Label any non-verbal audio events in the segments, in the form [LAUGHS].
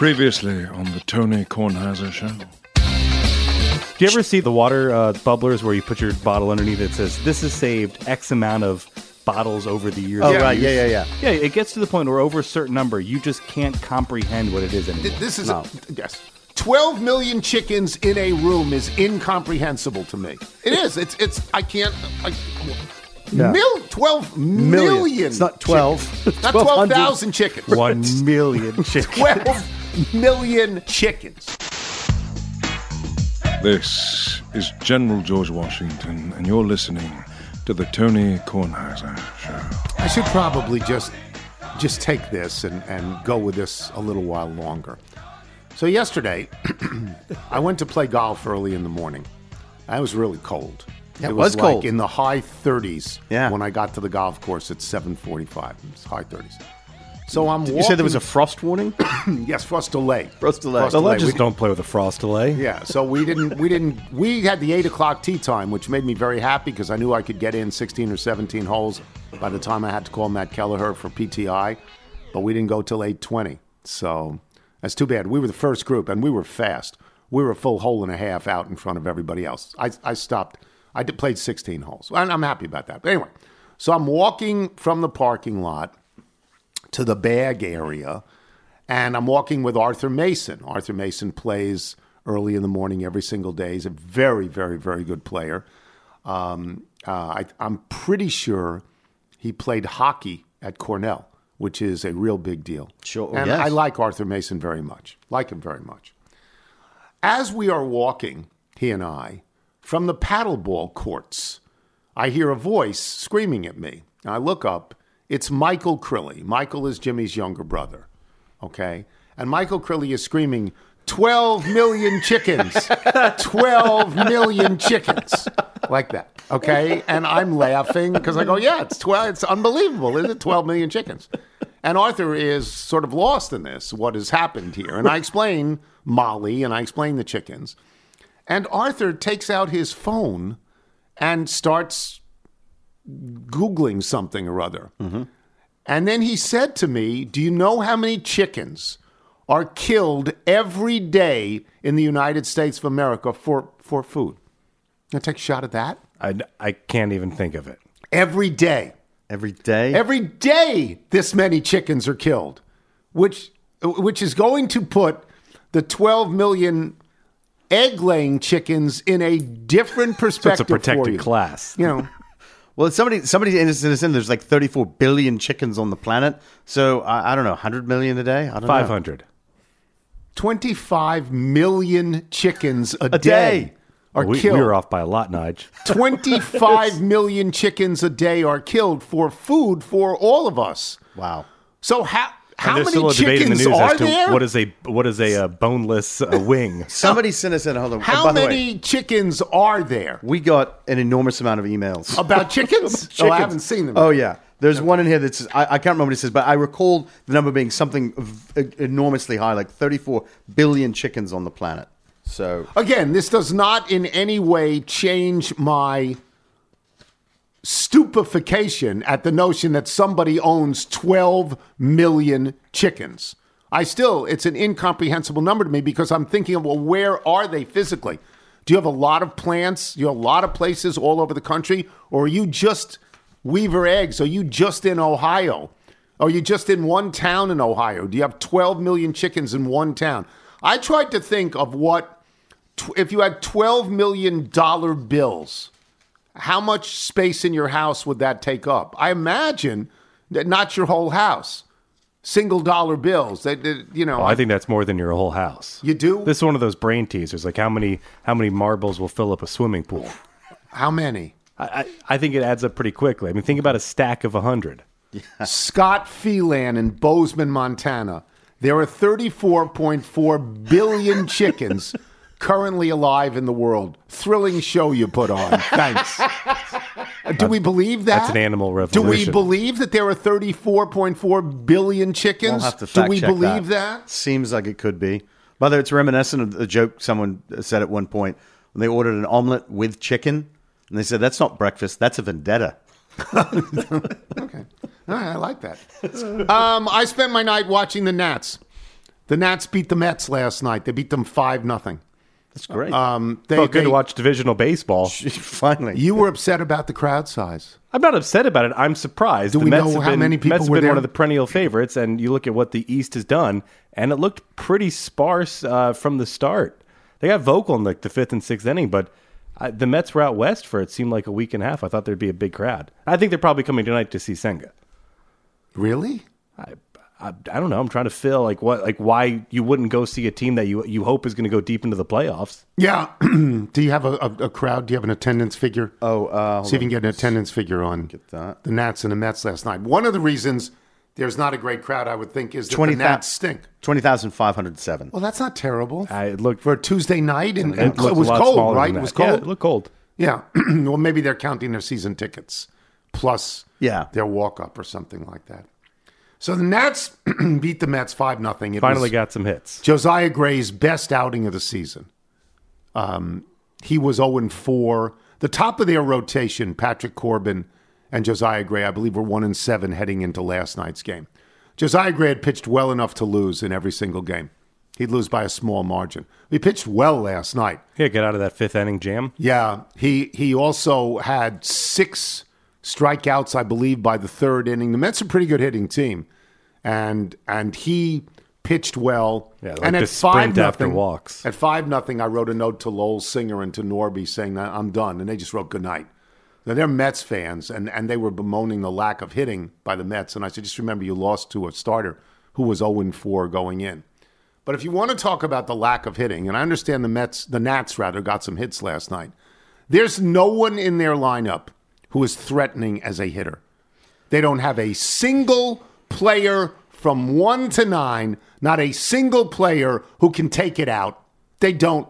Previously on the Tony Kornheiser Show. Do you ever see the water uh, bubblers where you put your bottle underneath it says this has saved X amount of bottles over the years? Oh, of right. Yeah, yeah, yeah. Yeah, it gets to the point where over a certain number, you just can't comprehend what it is anymore. This is a, yes. 12 million chickens in a room is incomprehensible to me. It is. It's it's I can't I, Yeah. mil, 12 million. It's not 12. chickens. Not [LAUGHS] 12,000 chickens. One million [LAUGHS] chickens. 12 million chickens. This is General George Washington, and you're listening to the Tony Kornheiser Show. I should probably just just take this and, and go with this a little while longer. So yesterday, [CLEARS THROAT] I went to play golf early in the morning. I was really cold. Yeah, it was, was like cold. in the high 30s Yeah. when I got to the golf course at 7:45. It was high 30s. So I'm You said there was a frost warning? [COUGHS] yes, frost delay. Frost delay. Frost The delay. legends don't play with a frost delay. yeah, so we didn't, we didn't, we had the eight o'clock tee time, which made me very happy because I knew I could get in 16 or 17 holes by the time I had to call Matt Kelleher for PTI, but we didn't go till 8:20. So that's too bad. We were the first group, and we were fast. We were a full hole and a half out in front of everybody else. I, I stopped. I did, played 16 holes, and I'm happy about that. But anyway, so I'm walking from the parking lot to the bag area, and I'm walking with Arthur Mason. Arthur Mason plays early in the morning every single day. He's a very, very, very good player. Um, uh, I, I'm pretty sure he played hockey at Cornell, which is a real big deal. Sure, And yes. I like Arthur Mason very much. Like him very much. As we are walking, he and I, from the paddleball courts, I hear a voice screaming at me. I look up. It's Michael Crilly. Michael is Jimmy's younger brother. Okay? And Michael Crilly is screaming, 12 million chickens. [LAUGHS] 12 million chickens. Like that. Okay? And I'm laughing because I go, yeah, it's 12. It's unbelievable, isn't it? 12 million chickens. And Arthur is sort of lost in this, what has happened here. And I explain Molly and I explain the chickens. And Arthur takes out his phone and starts Googling something or other. And then he said to me, Do you know how many chickens are killed every day in the United States of America for, for food? Can I take a shot at that? I, I can't even think of it. Every day. Every day? Every day, this many chickens are killed, which which is going to put the 12 million egg-laying chickens in a different So it's a protected for you. class. You know, well, somebody somebody in this in there's like 34 billion chickens on the planet. So I, I don't know, 100 million a day? I don't know. 500. 25 million chickens a, day, day. are we, killed. we were off by a lot, Nige. [LAUGHS] 25 million chickens a day are killed for food for all of us. Wow. So how how and there's many still a debate in the chickens news are as to there? what is a what is a uh, boneless uh, wing. [LAUGHS] Somebody sent us in. Hold on. how by the way, many chickens are there? we got an enormous amount of emails. About chickens? [LAUGHS] Oh, I haven't seen them. Oh yeah, there's one in here that says I, I can't remember what it says, but I recall the number being something v- enormously high, like 34 billion chickens on the planet. So Again, this does not in any way change my stupefaction at the notion that somebody owns 12 million chickens. I still, it's an incomprehensible number to me because I'm thinking well, where are they physically? Do you have a lot of plants? Do you have a lot of places all over the country? Or are you just Weaver Eggs? Are you just in Ohio? Are you just in one town in Ohio? Do you have 12 million chickens in one town? I tried to think of what, if you had 12 million dollar bills, how much space in your house would that take up? I imagine that not your whole house, single dollar bills. That, that, you know, Oh, I think that's more than your whole house. you do. This is one of those brain teasers. Like how many how many marbles will fill up a swimming pool? how many? I, I, I think it adds up pretty quickly. I mean, think about a stack of hundred. [LAUGHS] Scott Phelan in Bozeman, Montana. There are 34.4 billion chickens currently alive in the world. Thrilling show you put on. [LAUGHS] Thanks. Do we believe that? That's an animal revolution. Do we believe that there are 34.4 billion chickens? We'll have to Do fact we check believe that? Seems like it could be. By the way, it's reminiscent of the joke someone said at one point when they ordered an omelet with chicken, and they said that's not breakfast, that's a vendetta. [LAUGHS] Okay. All right, I like that. Um, I spent my night watching the Nats. The Nats beat the Mets last night. They beat them five nothing. That's great. Um, they, Felt good they- to watch divisional baseball. [LAUGHS] Finally. You were upset about the crowd size. I'm not upset about it. I'm surprised. Do the we Mets know have how been, many people Mets have were been there? one of the perennial favorites, and you look at what the East has done, and it looked pretty sparse uh, from the start. They got vocal in like the fifth and sixth inning, but uh, the Mets were out west for it seemed like a week and a half. I thought there'd be a big crowd. I think they're probably coming tonight to see Senga. Really? I, I, I don't know. I'm trying to feel like what like why you wouldn't go see a team that you you hope is going to go deep into the playoffs. Yeah. [CLEARS THROAT] Do you have a, a, a crowd? Do you have an attendance figure? oh, uh, See if you can get an attendance figure on Get that. the Nats and the Mets last night. One of the reasons there's not a great crowd, I would think, is that 20 the Nats stink. 20,507. Well, that's not terrible. I it looked For a Tuesday night, and, and it it was cold, right? It was that. Yeah, cold. it looked cold. Yeah. [CLEARS THROAT] well, maybe they're counting their season tickets plus Yeah. their walk up or something like that. So the Nats [CLEARS THROAT] beat the Mets 5 nothing. It Finally was got some hits. Josiah Gray's best outing of the season. Um, he was 0 4. The top of their rotation, Patrick Corbin and Josiah Gray, I believe, were 1 and 7 heading into last night's game. Josiah Gray had pitched well enough to lose in every single game. He'd lose by a small margin. He pitched well last night. Yeah, get out of that fifth inning jam. Yeah, he he also had six strikeouts, I believe, by the third inning. The Mets are a pretty good hitting team, and and he pitched well. Yeah, like and at five nothing, walks. At five nothing, I wrote a note to Lowell Singer and to Norby saying that I'm done, and they just wrote good night. Now, they're Mets fans, and, and they were bemoaning the lack of hitting by the Mets. And I said, just remember, you lost to a starter who was 0 4 going in. But if you want to talk about the lack of hitting, and I understand the Mets, the Nats rather, got some hits last night. There's no one in their lineup who is threatening as a hitter. They don't have a single player from one to nine, not a single player who can take it out. They don't.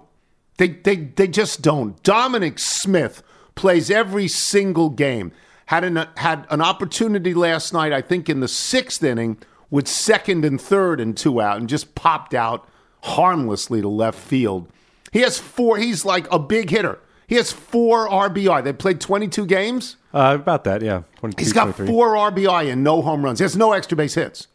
They, they, they just don't. Dominic Smith plays every single game. Had an, had an opportunity last night, I think, in the sixth inning with second and third and two out and just popped out harmlessly to left field. He has four, he's like a big hitter. He has four RBI. They played 22 games. Uh, about that, yeah. 22, He's got 23. four RBI and no home runs. He has no extra base hits.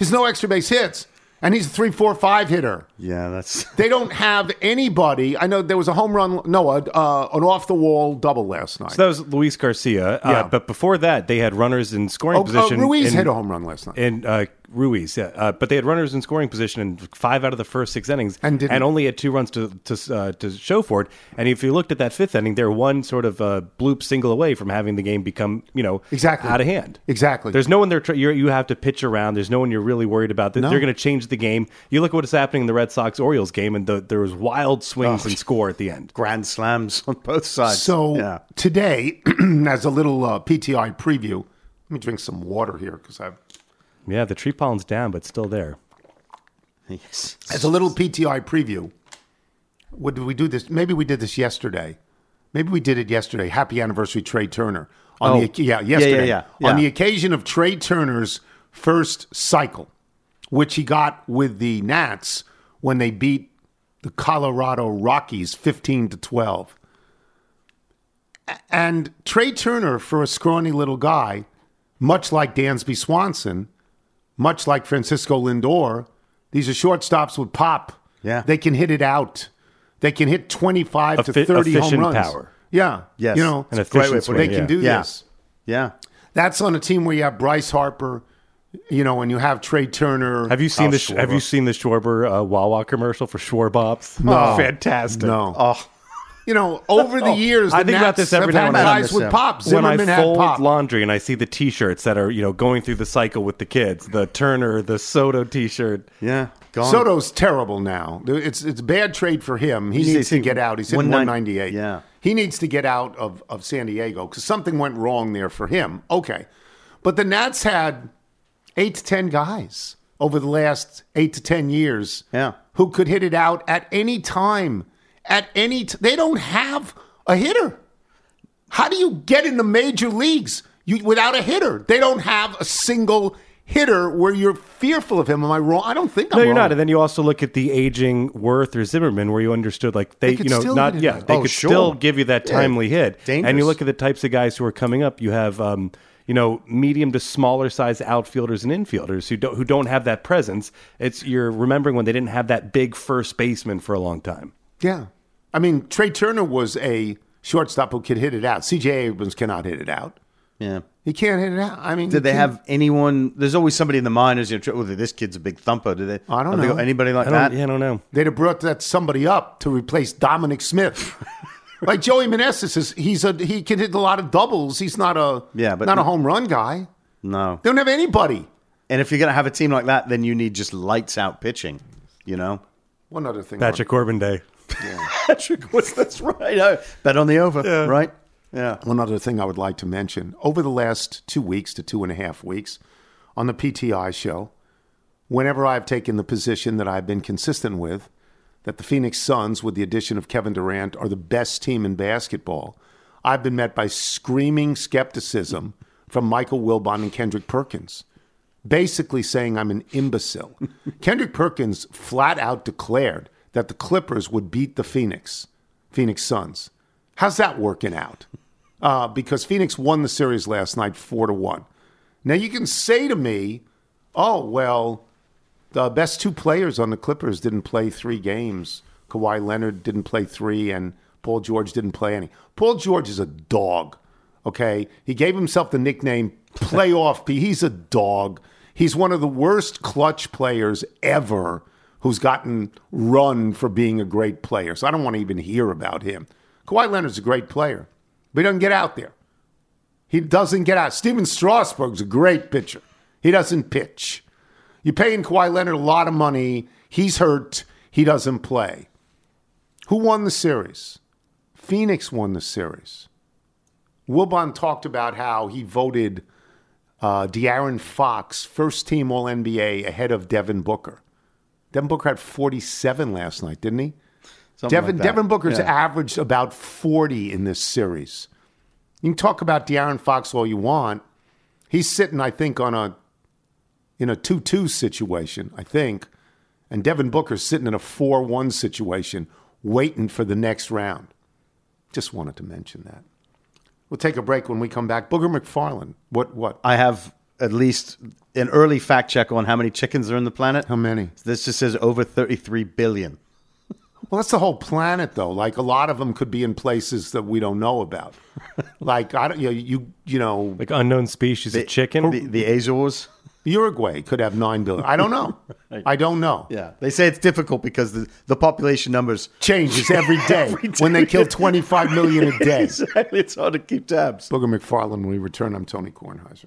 He's no extra base hits. And he's a three, four, five hitter. Yeah, that's. [LAUGHS] They don't have anybody. I know there was a home run, no, uh, an off the wall double last night. So that was Luis Garcia. Yeah. Uh, but before that, they had runners in scoring oh, uh, position. Ruiz in, hit a home run last night. And uh, Ruiz, yeah. Uh, but they had runners in scoring position in five out of the first six innings, And didn't- only had two runs to to, uh, to show for it. And if you looked at that fifth inning, they're one sort of uh, bloop single away from having the game become you know Exactly. out of hand. Exactly. There's no one there. Tr- you're, you have to pitch around. There's no one you're really worried about. They're, No. they're going to change the game. You look at what's happening in the Red Sox Orioles game, and the, there was wild swings Oh. and score at the end. Grand slams on both sides. So yeah. today, [CLEARS THROAT] as a little uh, PTI preview, let me drink some water here because I've. Yeah, the tree pollen's down, but still there. Yes. As a little PTI preview, what did we do this? Maybe we did this yesterday. Maybe we did it yesterday. Happy anniversary, Trey Turner. On Oh. the yeah, yesterday. yeah, yeah. On Yeah. the occasion of Trey Turner's first cycle, which he got with the Nats when they beat the Colorado Rockies fifteen to twelve. And Trey Turner, for a scrawny little guy, much like Dansby Swanson, much like Francisco Lindor, these are shortstops with pop. Yeah. They can hit it out. They can hit 25 to Effi- 30 home efficient runs. power. Yeah. Yes. You know, An It's a great way efficient of swing. they putting yeah. can do Yeah. this. Yeah. That's on a team where you have Bryce Harper, you know, and you have Trey Turner. Have you seen Kyle the Have you seen the Schwarber uh, Wawa commercial for Schwarbops? No. [LAUGHS] fantastic. No. Oh, You know, over the oh, years, I the think about Nats this every have now had and then. guys with miss pop. when I Zimmerman had fold pop. laundry and I see the T-shirts that are you know going through the cycle with the kids, the Turner, the Soto T-shirt. yeah. Gone. Soto's terrible now. It's it's a bad trade for him. He He's- needs to he's get out. He's hitting 190 198. yeah. He needs to get out of, of San Diego because something went wrong there for him. Okay. But the Nats had eight to 10 guys over the last eight to 10 years Yeah. who could hit it out at any time. At any t- They don't have a hitter. How do you get in the major leagues you, without a hitter? They don't have a single hitter where you're fearful of him. Am I wrong? I don't think I'm No, you're wrong. not. And then you also look at the aging Werth or Zimmerman, where you understood like they, They you know, not yeah, they Oh, could sure. still give you that timely hit. And you look at the types of guys who are coming up. You have, um, you know medium to smaller size outfielders and infielders who don't who don't have that presence. It's you're remembering when they didn't have that big first baseman for a long time. Yeah. I mean, Trey Turner was a shortstop who could hit it out. CJ Abrams cannot hit it out. Yeah. He can't hit it out. I mean, Did they he- have anyone? There's always somebody in the minors. You know, oh, this kid's a big thumper. Did they? I don't have they know. got anybody like I that? yeah, I don't know. They'd have brought that somebody up to replace Dominic Smith. [LAUGHS] like Joey Meneses is he's a he can hit a lot of doubles. He's not a Yeah, but- not a home run guy. No. They don't have anybody. And if you're gonna have a team like that, then you need just lights out pitching. You know. One other thing. I Patrick Corbin Day. [LAUGHS] Patrick was that's right. Oh, bet on the over, right? Yeah. One other thing I would like to mention over the last two weeks to two and a half weeks on the PTI show, whenever I've taken the position that I've been consistent with, that the Phoenix Suns, with the addition of Kevin Durant, are the best team in basketball, I've been met by screaming skepticism from Michael Wilbon and Kendrick Perkins, basically saying I'm an imbecile. [LAUGHS] Kendrick Perkins flat out declared that the Clippers would beat the Phoenix, Phoenix Suns. How's that working out? Uh, because Phoenix won the series last night four to one. Now you can say to me, "Oh well, the best two players on the Clippers didn't play three games. Kawhi Leonard didn't play three, and Paul George didn't play any. Paul George is a dog. Okay, he gave himself the nickname [LAUGHS] Playoff P. He's a dog. He's one of the worst clutch players ever who's gotten run for being a great player. So I don't want to even hear about him. Kawhi Leonard's a great player, but he doesn't get out there. He doesn't get out. Stephen Strasburg's a great pitcher. He doesn't pitch. You're paying Kawhi Leonard a lot of money. He's hurt. He doesn't play. Who won the series? Phoenix won the series. Wilbon talked about how he voted uh, De'Aaron Fox first team All NBA ahead of Devin Booker. Devin Booker had 47 last night, didn't he? Something Devin, like. Devin Booker's Yeah. averaged about 40 in this series. You can talk about De'Aaron Fox all you want. He's sitting, I think, on a in a 2-2 situation, I think. And Devin Booker's sitting in a 4-1 situation, waiting for the next round. Just wanted to mention that. We'll take a break when we come back. Booger McFarland. What what? I have at least an early fact check on how many chickens are in the planet. How many? This just says over 33 billion. Well, that's the whole planet, though. Like a lot of them could be in places that we don't know about. [LAUGHS] like I don't, you know, you you know, Like unknown species of chicken. The, the Azores. Uruguay could have nine billion. I don't know. [LAUGHS] I don't know. Yeah. They say it's difficult because the, the population numbers Changes [LAUGHS] every day when they kill twenty five million a day. exactly. It's hard to keep tabs. Booger McFarland. When we return, I'm Tony Kornheiser.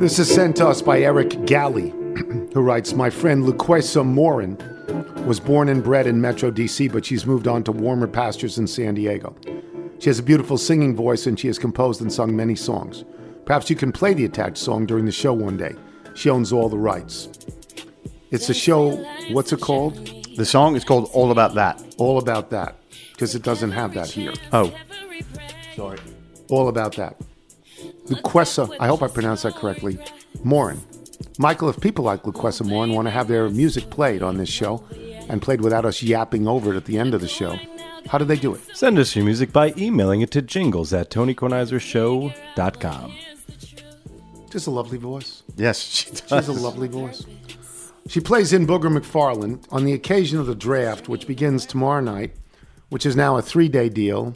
This is sent to us by Eric Galley, [CLEARS THROAT] who writes My friend Lukwesa Morin was born and bred in Metro DC, but she's moved on to warmer pastures in San Diego. She has a beautiful singing voice and she has composed and sung many songs. Perhaps you can play the attached song during the show one day. She owns all the rights. It's a show, what's it called? The song is called All About That. All About That, because it doesn't have that here. Oh, Sorry. All About That. Lukwesa, I hope I pronounced that correctly, Morin. Michael, if people like Lukwesa Morin want to have their music played on this show and played without us yapping over it at the end of the show, how do they do it? Send us your music by emailing it to jingles at tonykornheisershow.com. Just a lovely voice. yes, she does. She has a lovely voice. She plays in Booger McFarland on the occasion of the draft, which begins tomorrow night, which is now a three day deal.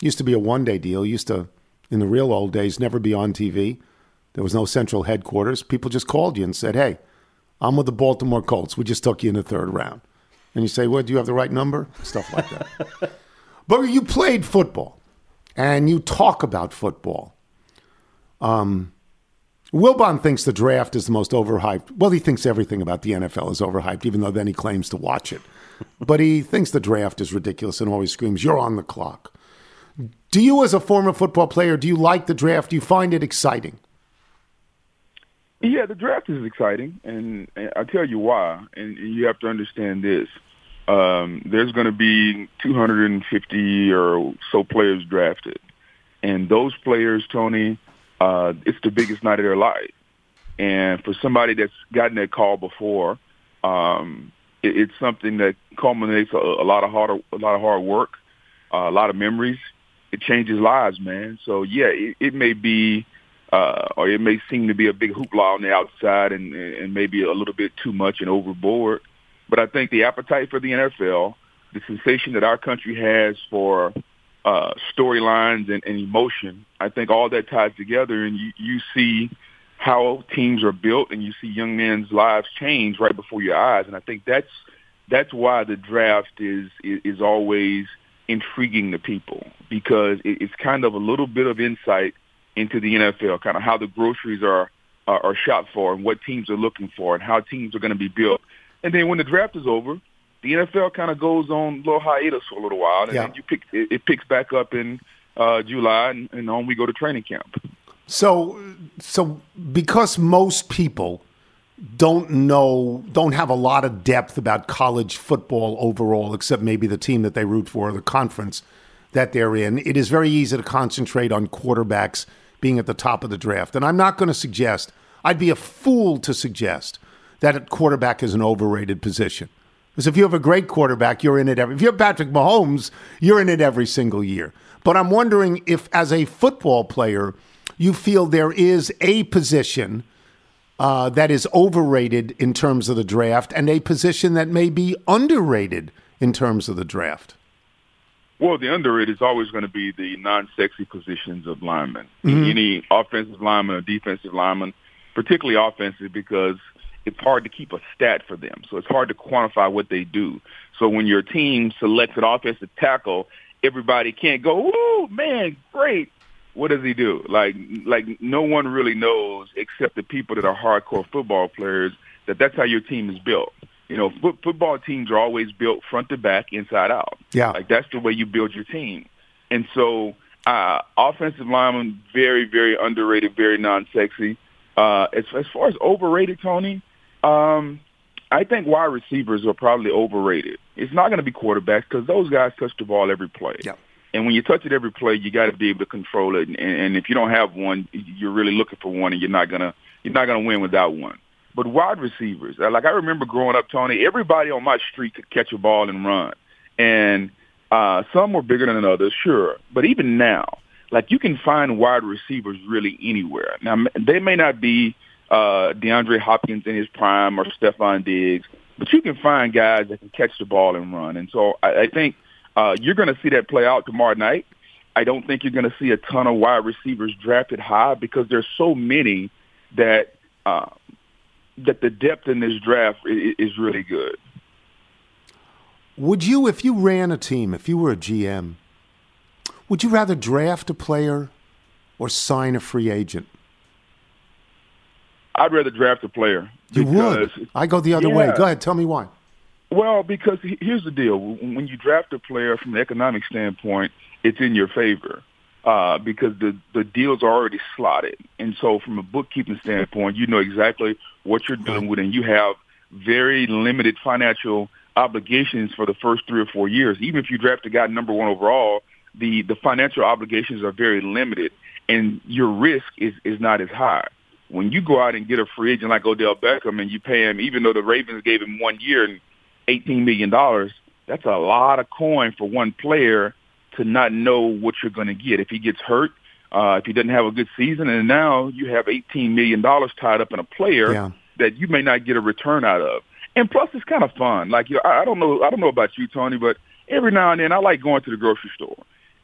Used to be a one day deal. Used to, in the real old days, never be on TV. There was no central headquarters. People just called you and said, "Hey, I'm with the Baltimore Colts. We just took you in the third round." And you say, "Well, do you have the right number?" Stuff like that. [LAUGHS] but you played football, and you talk about football. Um, Wilbon thinks the draft is the most overhyped. Well, he thinks everything about the NFL is overhyped, even though then he claims to watch it. but he thinks the draft is ridiculous and always screams, "You're on the clock." Do you, as a former football player, do you like the draft? Do you find it exciting? Yeah, the draft is exciting, and, and I'll tell you why. And, and you have to understand this: um, there's going to be 250 or so players drafted, and those players, Tony, uh, it's the biggest night of their life. And for somebody that's gotten that call before, um, it, it's something that culminates a, a lot of hard, a lot of hard work, uh, a lot of memories. It changes lives, man. So yeah, it, it may be uh, or it may seem to be a big hoopla on the outside and, and maybe a little bit too much and overboard. But I think the appetite for the NFL, the sensation that our country has for uh, storylines and, and emotion, I think all that ties together, and you, you see how teams are built, and you see young men's lives change right before your eyes. And I think that's that's why the draft is is, is always intriguing to people because it, it's kind of a little bit of insight into the NFL, kind of how the groceries are are, are shot for and what teams are looking for and how teams are going to be built. And then when the draft is over, the NFL kind of goes on a little hiatus for a little while, and Yeah. then you pick it, it picks back up in uh, July, and, and on we go to training camp. So, so because most people don't know, don't have a lot of depth about college football overall, except maybe the team that they root for or the conference that they're in, it is very easy to concentrate on quarterbacks being at the top of the draft. And I'm not going to suggest, I'd be a fool to suggest that a quarterback is an overrated position. Because if you have a great quarterback, you're in it every. If you're Patrick Mahomes, you're in it every single year. But I'm wondering if, as a football player, you feel there is a position uh, that is overrated in terms of the draft, and a position that may be underrated in terms of the draft. Well, the underrated is always going to be the non-sexy positions of linemen. Any offensive lineman or defensive lineman, particularly offensive, because it's hard to keep a stat for them. So it's hard to quantify what they do. So when your team selects an offensive tackle, everybody can't go, "Ooh, man, great." What does he do? Like, like no one really knows except the people that are hardcore football players that that's how your team is built. You know, foot, football teams are always built front to back, inside out. Yeah. Like that's the way you build your team. And so, uh, offensive lineman, very, very underrated, very non-sexy. Uh, as, as far as overrated, Tony, um, I think wide receivers are probably overrated. It's not going to be quarterbacks because those guys touch the ball every play. Yeah. And when you touch it every play, you got to be able to control it. And, and if you don't have one, you're really looking for one, and you're not gonna you're not gonna win without one. But wide receivers, uh, like I remember growing up, Tony, everybody on my street could catch a ball and run, and uh, some were bigger than others, sure. But even now, like you can find wide receivers really anywhere. Now they may not be uh, DeAndre Hopkins in his prime or Stefon Diggs, but you can find guys that can catch the ball and run. And so I, I think uh, you're going to see that play out tomorrow night. I don't think you're going to see a ton of wide receivers drafted high because there's so many that uh, that the depth in this draft is, is really good. Would you, if you ran a team, if you were a GM, would you rather draft a player or sign a free agent? I'd rather draft a player. You would. I go the other way. Go ahead. Tell me why. Well, because here's the deal: when you draft a player from the economic standpoint, it's in your favor uh, because the the deals are already slotted, and so from a bookkeeping standpoint, you know exactly what you're dealing with, and you have very limited financial obligations for the first three or four years. Even if you draft a guy number one overall, the the financial obligations are very limited, and your risk is is not as high. When you go out and get a free agent like Odell Beckham, and you pay him, even though the Ravens gave him one year and eighteen million dollars, that's a lot of coin for one player to not know what you're going to get if he gets hurt, uh, if he doesn't have a good season, and now you have eighteen million dollars tied up in a player Yeah. that you may not get a return out of. And plus, it's kind of fun. Like you know, I I don't know, I don't know about you, Tony, but every now and then I like going to the grocery store.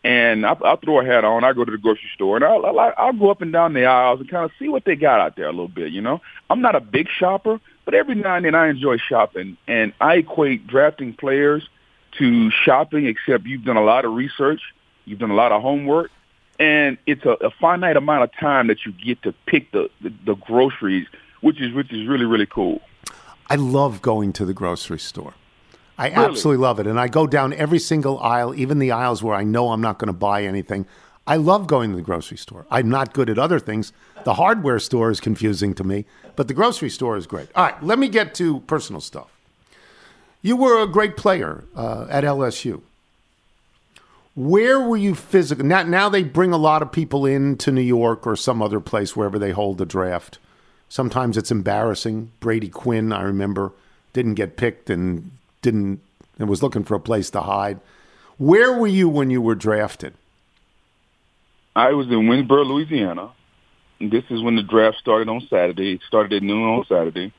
and I, I'll throw a hat on. I go to the grocery store, and I'll, I'll, I'll go up and down the aisles and kind of see what they got out there a little bit. You know, I'm not a big shopper, but every now and then I enjoy shopping, and I equate drafting players to shopping. Except you've done a lot of research, you've done a lot of homework, and it's a, a finite amount of time that you get to pick the, the the groceries, which is which is really really cool. I love going to the grocery store. I Really? absolutely love it. And I go down every single aisle, even the aisles where I know I'm not going to buy anything. I love going to the grocery store. I'm not good at other things. The hardware store is confusing to me, but the grocery store is great. All right, let me get to personal stuff. You were a great player uh, at LSU. Where were you physically? Now, now they bring a lot of people in to New York or some other place wherever they hold the draft. Sometimes it's embarrassing. Brady Quinn, I remember, didn't get picked and didn't and was looking for a place to hide. Where were you when you were drafted? I was in Winnsboro, Louisiana. This is when the draft started on Saturday. It started at noon on Saturday,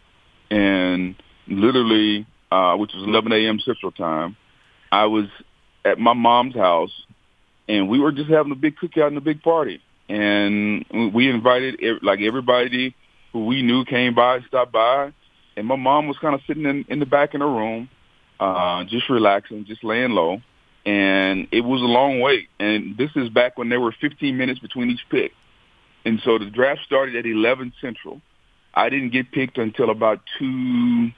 and literally, uh, which was 11 a.m. Central Time, I was at my mom's house, and we were just having a big cookout and a big party. And we invited like everybody who we knew came by, stopped by, and my mom was kind of sitting in, in the back in her room, uh, just relaxing, just laying low. And it was a long wait. And this is back when there were 15 minutes between each pick. And so the draft started at 11 Central. I didn't get picked until about 2,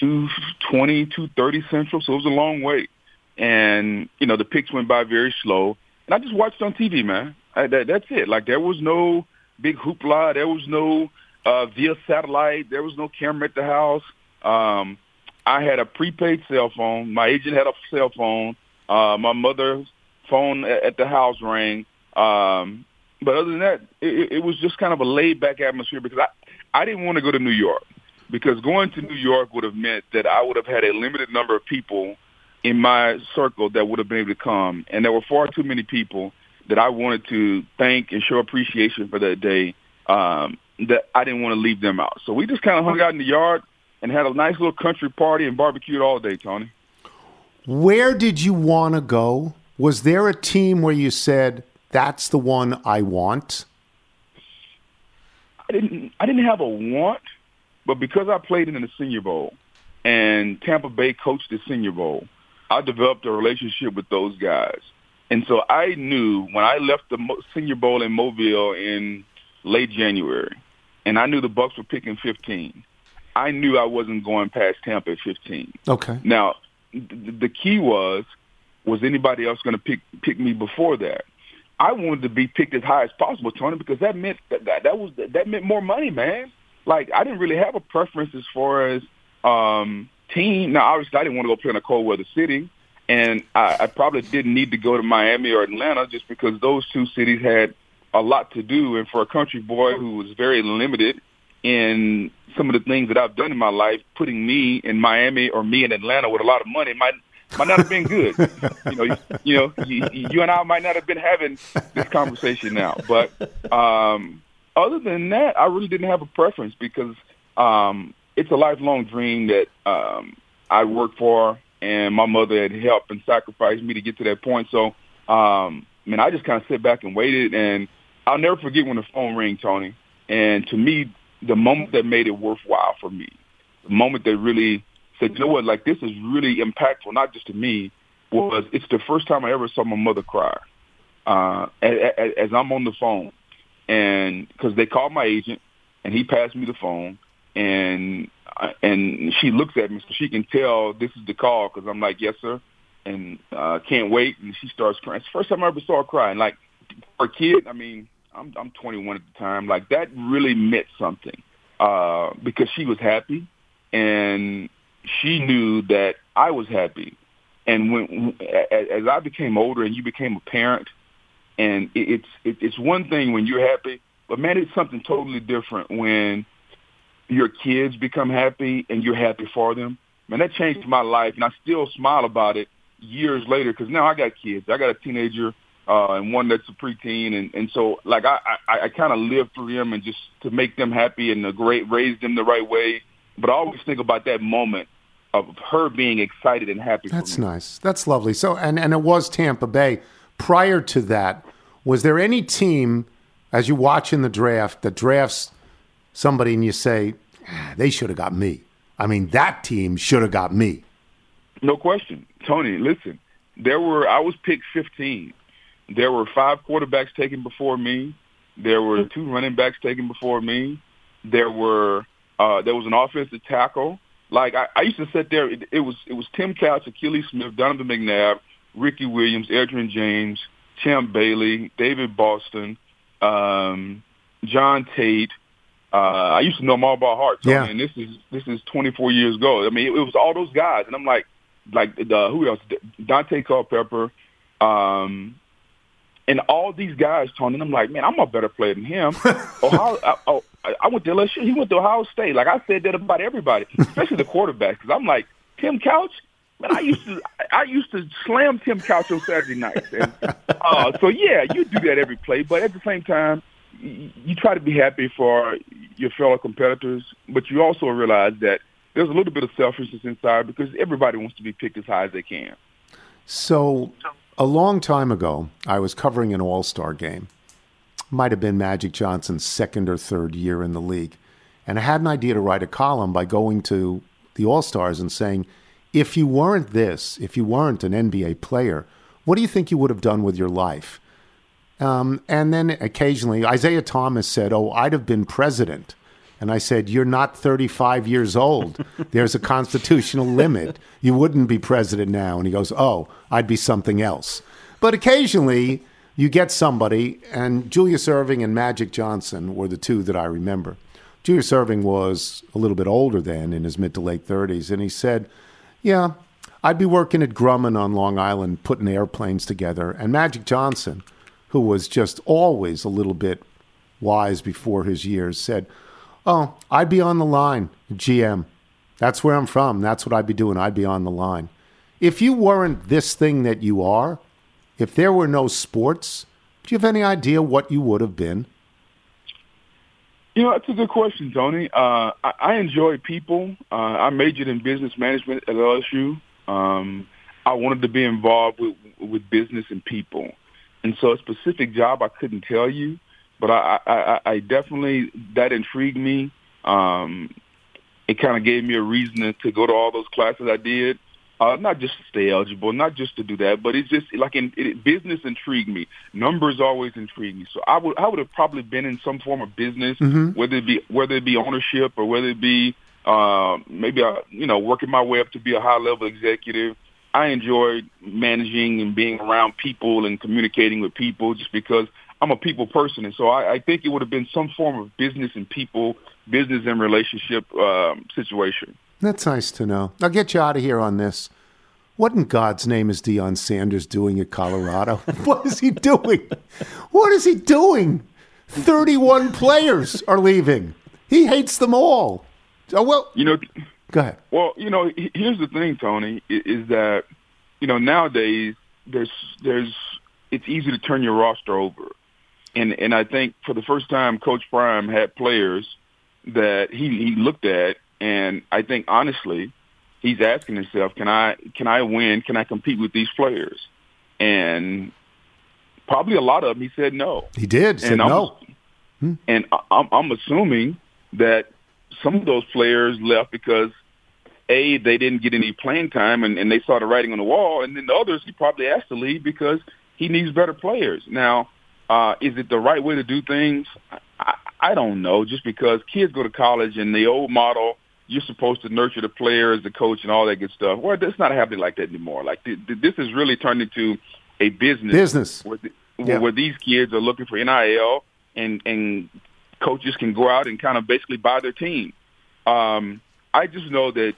220, 230 Central. So it was a long wait. And, you know, the picks went by very slow. And I just watched on TV, man. I, that, that's it. Like there was no big hoopla. There was no uh, via satellite. There was no camera at the house. Um, I had a prepaid cell phone. My agent had a cell phone. Uh, my mother's phone at, the house rang. Um, but other than that, it, it was just kind of a laid back atmosphere because I, I didn't want to go to New York because going to New York would have meant that I would have had a limited number of people in my circle that would have been able to come. And there were far too many people that I wanted to thank and show appreciation for that day um, that I didn't want to leave them out. So we just kind of hung out in the yard and had a nice little country party and barbecued all day, Tony. Where did you want to go? Was there a team where you said, that's the one I want? I didn't I didn't have a want, but because I played in the Senior Bowl and Tampa Bay coached the Senior Bowl, I developed a relationship with those guys. And so I knew when I left the Senior Bowl in Mobile in late January, and I knew the Bucs were picking 15. I knew I wasn't going past Tampa at 15. Okay. Now, the key was, was anybody else going to pick pick me before that? I wanted to be picked as high as possible, Tony, because that meant that that, that was that meant more money, man. Like I didn't really have a preference as far as um team. Now, obviously, I didn't want to go play in a cold weather city, and I, I probably didn't need to go to Miami or Atlanta just because those two cities had a lot to do. And for a country boy who was very limited in some of the things that I've done in my life, putting me in Miami or me in Atlanta with a lot of money might might not have been good. [LAUGHS] you know, you, you know, you, you and I might not have been having this conversation now. But um, other than that, I really didn't have a preference because um, it's a lifelong dream that um, I worked for, and my mother had helped and sacrificed me to get to that point. So, um, I mean, I just kind of sit back and waited, and I'll never forget when the phone rang, Tony. And to me, the moment that made it worthwhile for me, the moment that really said, you know what, like this is really impactful, not just to me, was it's the first time I ever saw my mother cry. Uh, as, as I'm on the phone, and because they called my agent, and he passed me the phone, and I- and she looks at me so she can tell this is the call because I'm like, yes, sir, and uh, can't wait, and she starts crying. It's the first time I ever saw her cry, and like for a kid, I mean, I'm I'm 21 at the time, like that really meant something uh, because she was happy, and she knew that I was happy. And when as I became older and you became a parent, and it, it's it's one thing when you're happy, but man, it's something totally different when your kids become happy and you're happy for them. Man, that changed my life, and I still smile about it years later because now I got kids. I got a teenager uh, and one that's a preteen, and and so like I I, I kind of live through them and just to make them happy and to great raise them the right way. But I always think about that moment of her being excited and happy. That's for nice. That's lovely. So, and and it was Tampa Bay, prior to that, was there any team as you watch in the draft that drafts somebody and you say, ah, they should have got me? I mean, that team should have got me. No question. Tony, listen, there were, I was picked 15. There were five quarterbacks taken before me. There were two running backs taken before me. There were, uh, there was an offensive tackle. Like I, I used to sit there. It, it was it was Tim Couch, Akili Smith, Donovan McNabb, Ricky Williams, Edgerrin James, Tim Bailey, David Boston, um, John Tate. Uh, I used to know them all by heart. Tony, Yeah. And this is this is 24 years ago. I mean, it, it was all those guys, and I'm like, like the who else? Daunte Culpepper, um, and all these guys, Tony. And I'm like, man, I'm a better player than him. [LAUGHS] Ohio, I, oh, I I went to LSU. He went to Ohio State. Like I said that about everybody, [LAUGHS] especially the quarterbacks. Because I'm like Tim Couch. Man, I used to I used to slam Tim Couch on Saturday nights. And, [LAUGHS] uh, so yeah, you do that every play, but at the same time, y- you try to be happy for your fellow competitors, but you also realize that there's a little bit of selfishness inside because everybody wants to be picked as high as they can. So, a long time ago, I was covering an All Star game. Might have been Magic Johnson's second or third year in the league. And I had an idea to write a column by going to the All Stars and saying, if you weren't this, if you weren't an NBA player, what do you think you would have done with your life? Um, and then occasionally, Isiah Thomas said, Oh, I'd have been president. And I said, You're not 35 years old. There's a constitutional limit. You wouldn't be president now. And he goes, Oh, I'd be something else. But occasionally, you get somebody, and Julius Erving and Magic Johnson were the two that I remember. Julius Erving was a little bit older then, in his mid to late 30s. And he said, Yeah, I'd be working at Grumman on Long Island putting airplanes together. And Magic Johnson, who was just always a little bit wise before his years, said, Oh, I'd be on the line, GM. That's where I'm from. That's what I'd be doing. I'd be on the line. If you weren't this thing that you are, if there were no sports, do you have any idea what you would have been? You know, that's a good question, Tony. Uh, I, I enjoy people. Uh, I majored in business management at LSU. Um, I wanted to be involved with with business and people, and so a specific job I couldn't tell you, but I, I, I- I definitely that intrigued me. Um, it kind of gave me a reason to, to go to all those classes I did. Uh, not just to stay eligible, not just to do that, but it's just like in it, business intrigued me. Numbers always intrigued me. So I would I would have probably been in some form of business, whether it be whether it be ownership or whether it be uh, maybe I, you know working my way up to be a high level executive. I enjoyed managing and being around people and communicating with people just because I'm a people person, and so I, I think it would have been some form of business and people, business and relationship um, situation. That's nice to know. I'll get you out of here on this. What in God's name is Deion Sanders doing at Colorado? [LAUGHS] what is he doing? What is he doing? 31 players are leaving. He hates them all. Oh, well, You know, go ahead. Well, you know, here's the thing, Tony, is that you know nowadays there's there's it's easy to turn your roster over, and and I think for the first time, Coach Prime had players that he he looked at, and I think honestly, he's asking himself, can I can I win? Can I compete with these players? And probably a lot of them, he said no. He did. Said And I'm- no. And I'm, I'm assuming that some of those players left because a they didn't get any playing time and, and they saw the writing on the wall, and then the others he probably asked to leave because he needs better players. Now, uh, is it the right way to do things? I, I don't know. Just because kids go to college and the old model, you're supposed to nurture the players, the coach, and all that good stuff. Well, it's not happening like that anymore. Like th- th- this is really turned into a business. Business. Where, the, Yeah. where these kids are looking for NIL and and coaches can go out and kind of basically buy their team. Um, I just know that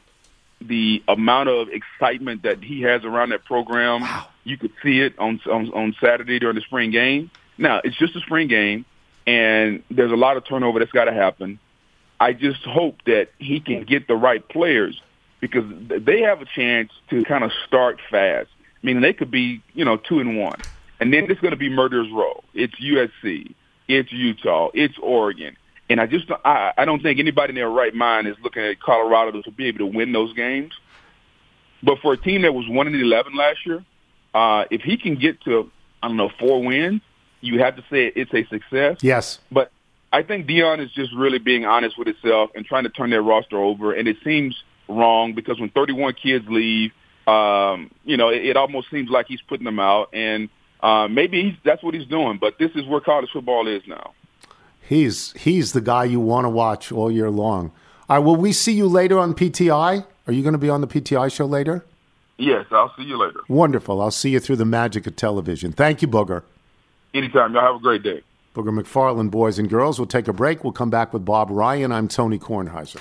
the amount of excitement that he has around that program, you could see it on, on on Saturday during the spring game. Now it's just a spring game, and there's a lot of turnover that's got to happen. I just hope that he can get the right players because they have a chance to kind of start fast. Meaning they could be, you know, two and one, and then it's going to be murderers row. It's USC, it's Utah, it's Oregon, and I just I, I don't think anybody in their right mind is looking at Colorado to be able to win those games. But for a team that was one and eleven last year, uh, if he can get to I don't know, four wins, you have to say it's a success. Yes. But I think Deion is just really being honest with himself and trying to turn their roster over. And it seems wrong because when 31 kids leave, um, you know, it, it almost seems like he's putting them out. And uh, maybe he's, that's what he's doing. But this is where college football is now. He's he's the guy you want to watch all year long. All right, will we see you later on PTI? Are you going to be on the PTI show later? Yes, I'll see you later. Wonderful. I'll see you through the magic of television. Thank you, Booger. Anytime. Y'all have a great day. Booger McFarland, boys and girls. We'll take a break. We'll come back with Bob Ryan. I'm Tony Kornheiser.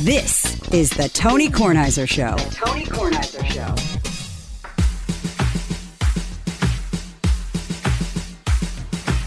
This is the Tony Kornheiser Show. Tony Kornheiser Show.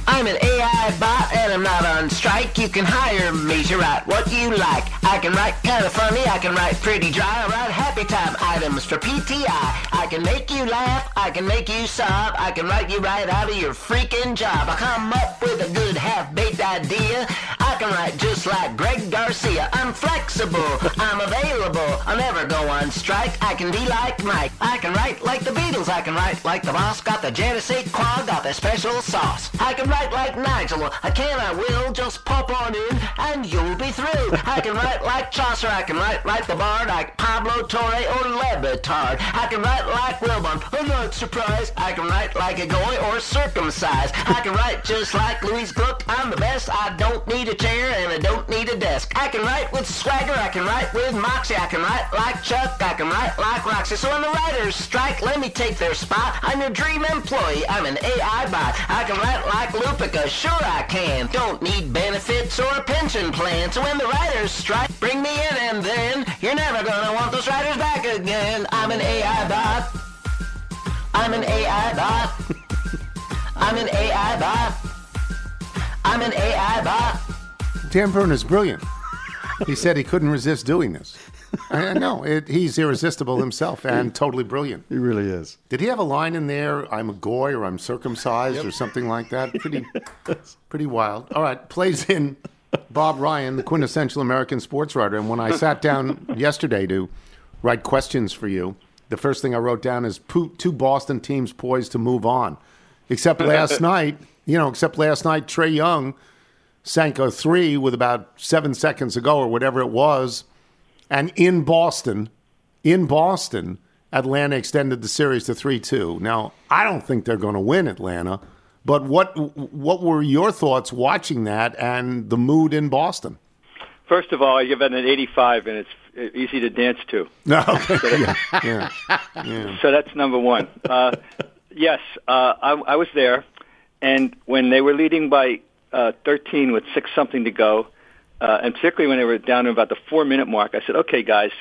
I'm an AI bot and I'm not on strike. You can hire me to write what you like. I can write kind of funny, I can write pretty dry. I write happy time items for PTI. I can make you laugh, I can make you sob. I can write you right out of your freaking job. I come up with a good half-baked idea. I can write just like Greg Garcia. I'm flexible, I'm available. I'll never go on strike. I can be like Mike. I can write like the Beatles. I can write like the boss. Got the Genesee quad, got the special sauce. I can write like Nigel. I can, I will. Just pop on in and you'll be through. I can write like Chaucer. I can write like the Bard, like Pablo Torre or Le Batard. I can write like Wilbon. I'm not surprised. I can write like a goy or circumcised. I can write just like Louise Gluck. I'm the best. I don't need a chair and I don't need a desk. I can write with swagger. I can write with moxie. I can write like Chuck. I can write like Roxy. So when the writers strike, let me take their spot. I'm your dream employee. I'm an AI bot. I can write like Lupica. Sure I can. Don't need benefits or a pension plan. So when the writers strike, bring me in and then you're never gonna want those writers back again. I'm an AI bot. I'm an AI bot. I'm an AI bot. I'm an AI bot. Dan is brilliant. He said he couldn't resist doing this. I know it, he's irresistible himself and totally brilliant. He really is. Did he have a line in there? I'm a goy or I'm circumcised or something like that. [LAUGHS] Pretty, pretty wild. All right, plays in Bob Ryan, the quintessential American sports writer. And when I sat down [LAUGHS] yesterday to write questions for you, the first thing I wrote down is two Boston teams poised to move on. Except last [LAUGHS] night, you know, except last night, Trae Young sank a three with about seven seconds ago or whatever it was. And in Boston, in Boston, Atlanta extended the series to 3 2. Now, I don't think they're going to win Atlanta, but what, what were your thoughts watching that and the mood in Boston? First of all, I give it an 85, and it's easy to dance to. [LAUGHS] No, yeah, yeah, yeah. So that's number one. Uh, yes, uh, I, I was there, and when they were leading by uh, 13 with six something to go, uh, and particularly when they were down to about the four minute mark, I said, "Okay, guys,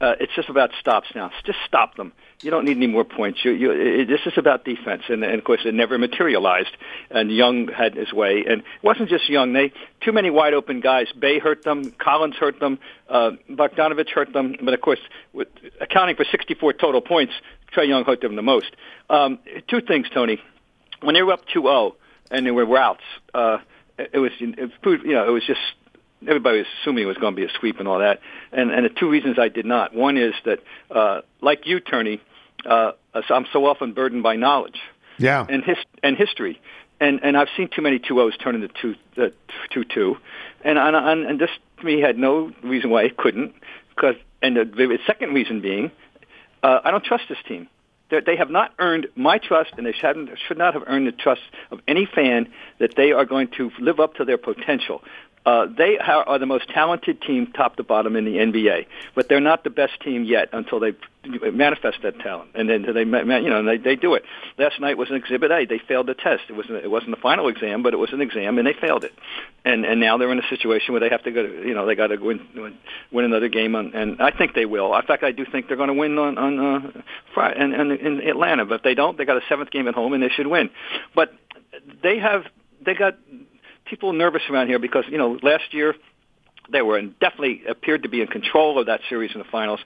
uh, it's just about stops now. Just stop them. You don't need any more points. You, you, it, this is about defense." And, and of course, it never materialized. And Young had his way, and it wasn't just Young. They too many wide open guys. Bey hurt them. Collins hurt them. Uh, Bogdanovic hurt them. But of course, with accounting for 64 total points, Trae Young hurt them the most. Um, two things, Tony. When they were up 2-0 and there were routes, uh, it was it, you know it was just everybody was assuming it was going to be a sweep and all that. And, and the two reasons I did not. One is that, uh, like you, Turney, uh, I'm so often burdened by knowledge. Yeah. And his and history, and and I've seen too many two O's turn into two uh, two two, and and and, and this to me had no reason why it couldn't, because and the, the second reason being, uh, I don't trust this team. They're, they have not earned my trust, and they shouldn't, should not have earned the trust of any fan that they are going to live up to their potential. Uh, they are, the most talented team, top to bottom, in the NBA, but they're not the best team yet until they manifest that talent, and then they, you know, they, they do it. Last night was an Exhibit A. They failed the test. It wasn't, it wasn't the final exam, but it was an exam, and they failed it. And and now they're in a situation where they have to go, to, you know, they got to win, win win another game, on, and I think they will. In fact, I do think they're going to win on on uh, Friday in, in, in Atlanta. But if they don't, they got a seventh game at home, and they should win. But they have they got people nervous around here because you know last year they were in, definitely appeared to be in control of that series in the finals,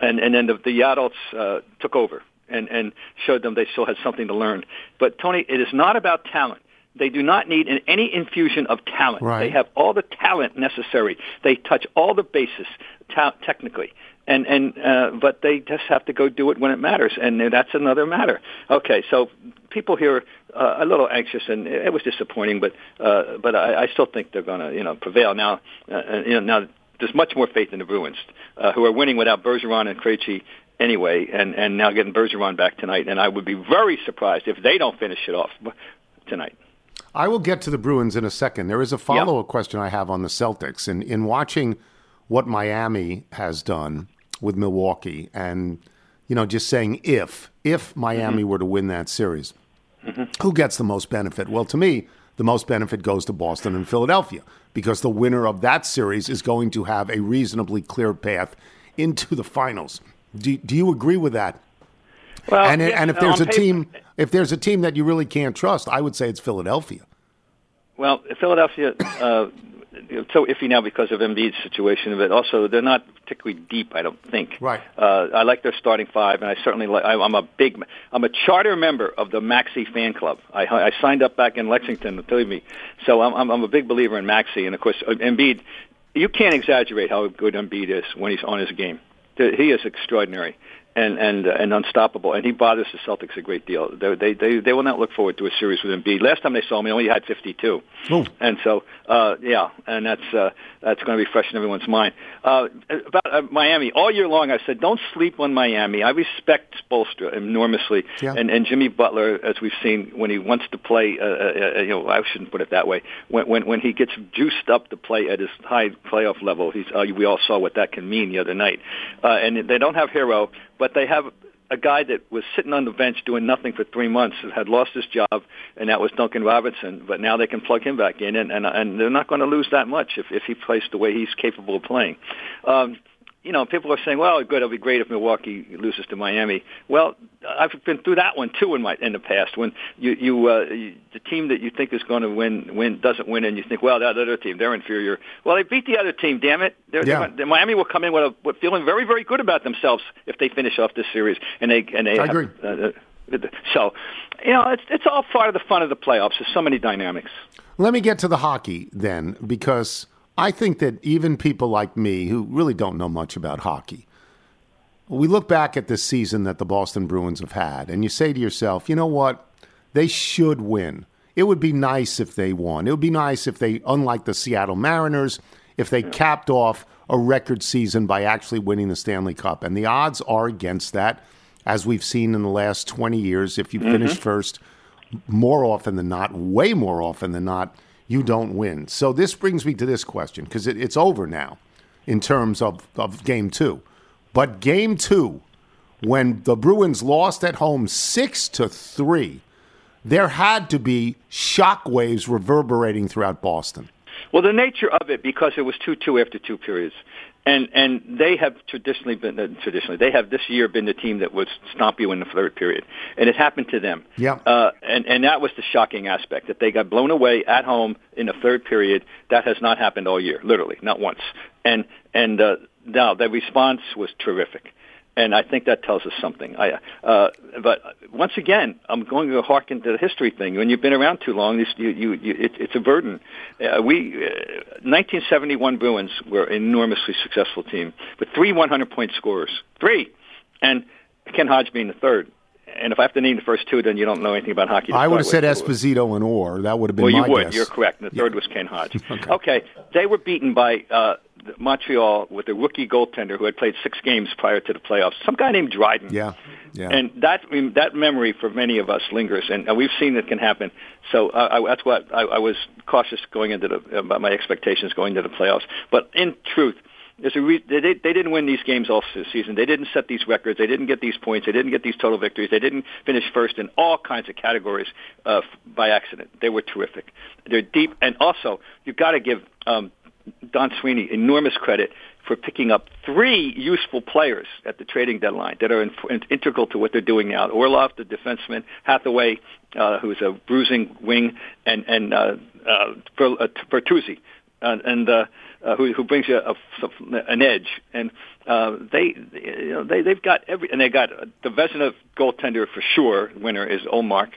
and and then the, the adults uh, took over and and showed them they still had something to learn. But Tony, it is not about talent. They do not need an, any infusion of talent. Right. They have all the talent necessary. They touch all the bases ta- technically. And and uh, but they just have to go do it when it matters, and that's another matter. Okay, so people here uh, a little anxious, and it was disappointing, but uh, but I, I still think they're going to you know prevail now. Uh, you know now there's much more faith in the Bruins, uh, who are winning without Bergeron and Krejci anyway, and and now getting Bergeron back tonight, and I would be very surprised if they don't finish it off tonight. I will get to the Bruins in a second. There is a follow up question I have on the Celtics. And in watching what Miami has done with Milwaukee and, you know, just saying if, if Miami were to win that series, who gets the most benefit? Well, to me, the most benefit goes to Boston and Philadelphia because the winner of that series is going to have a reasonably clear path into the finals. Do, do you agree with that? Well, and yes, and if there's a paper- team, if there's a team that you really can't trust, I would say it's Philadelphia. Well, Philadelphia, uh, so iffy now because of Embiid's situation, but also they're not particularly deep. I don't think. Right. Uh, I like their starting five, and I certainly like. I, I'm a big, I'm a charter member of the Maxey fan club. I, I signed up back in Lexington, believe me. So I'm, I'm, I'm a big believer in Maxey, and of course uh, Embiid. You can't exaggerate how good Embiid is when he's on his game. He is extraordinary and and uh, and unstoppable, and he bothers the Celtics a great deal. They, they they they will not look forward to a series with Embiid. Last time they saw him, he only had 52, and so uh, yeah, and that's uh, that's going to be fresh in everyone's mind. Uh, about uh, Miami, all year long, I said don't sleep on Miami. I respect Spoelstra enormously, Yeah. and and Jimmy Butler, as we've seen when he wants to play. Uh, uh, uh, you know, I shouldn't put it that way. When when when he gets juiced up to play at his high playoff level, he's uh, we all saw what that can mean the other night. Uh, and they don't have Herro, but they have a guy that was sitting on the bench doing nothing for three months and had lost his job, and that was Duncan Robinson. But now they can plug him back in, and and, and they're not going to lose that much if if he plays the way he's capable of playing. Um, you know, people are saying, "Well, good, it'll be great if Milwaukee loses to Miami." Well, I've been through that one too in my in the past. When you you, uh, you the team that you think is going to win win doesn't win, and you think, "Well, that other team, they're inferior." Well, they beat the other team. Damn it! They're, Yeah. they're, Miami will come in with, a, with feeling very very good about themselves if they finish off this series, and they and they I have, agree. Uh, uh, so, you know, it's it's all part of the fun of the playoffs. There's so many dynamics. Let me get to the hockey then, because I think that even people like me who really don't know much about hockey, we look back at this season that the Boston Bruins have had, and you say to yourself, you know what? They should win. It would be nice if they won. It would be nice if they, unlike the Seattle Mariners, if they capped off a record season by actually winning the Stanley Cup. And the odds are against that, as we've seen in the last 20 years. If you finish mm-hmm. first, more often than not, way more often than not, you don't win. So this brings me to this question because it, it's over now in terms of, of game two. But game two, when the Bruins lost at home six to three, there had to be shockwaves reverberating throughout Boston. Well, the nature of it, because it was two-two after two periods, and and they have traditionally been uh, traditionally they have this year been the team that would stomp you in the third period, and it happened to them. Yeah. Uh, and and that was the shocking aspect that they got blown away at home in the third period. That has not happened all year, literally not once. And and uh, now the response was terrific. And I think that tells us something. I, uh, but once again, I'm going to harken to the history thing. When you've been around too long, this, you, you, you, it, it's a burden. Uh, we, uh, 1971 Bruins were an enormously successful team with three 100-point scorers, three, and Ken Hodge being the third. And if I have to name the first two, then you don't know anything about hockey. I would have said with. Esposito and Orr. That would have been Well, you would. Guess. You're correct. And the third was Ken Hodge. [LAUGHS] okay. They were beaten by uh, Montreal with a rookie goaltender who had played six games prior to the playoffs. Some guy named Dryden. Yeah, yeah. And that I mean, that memory for many of us lingers, and, and we've seen it can happen. So uh, I, that's what I, I was cautious going into the about my expectations going into the playoffs. But in truth, there's a re- they, they didn't win these games all season. They didn't set these records. They didn't get these points. They didn't get these total victories. They didn't finish first in all kinds of categories uh, by accident. They were terrific. They're deep, and also you've got to give um, Don Sweeney enormous credit for picking up three useful players at the trading deadline that are in, in, integral to what they're doing now. Orlov, the defenseman, Hathaway, uh, who's a bruising wing, and and uh, uh, Bertuzzi, uh, and uh, uh, who, who brings you a, a, an edge. And uh, they, you know, they they've got every, and they got the Vezina goaltender for sure. Winner is Ullmark,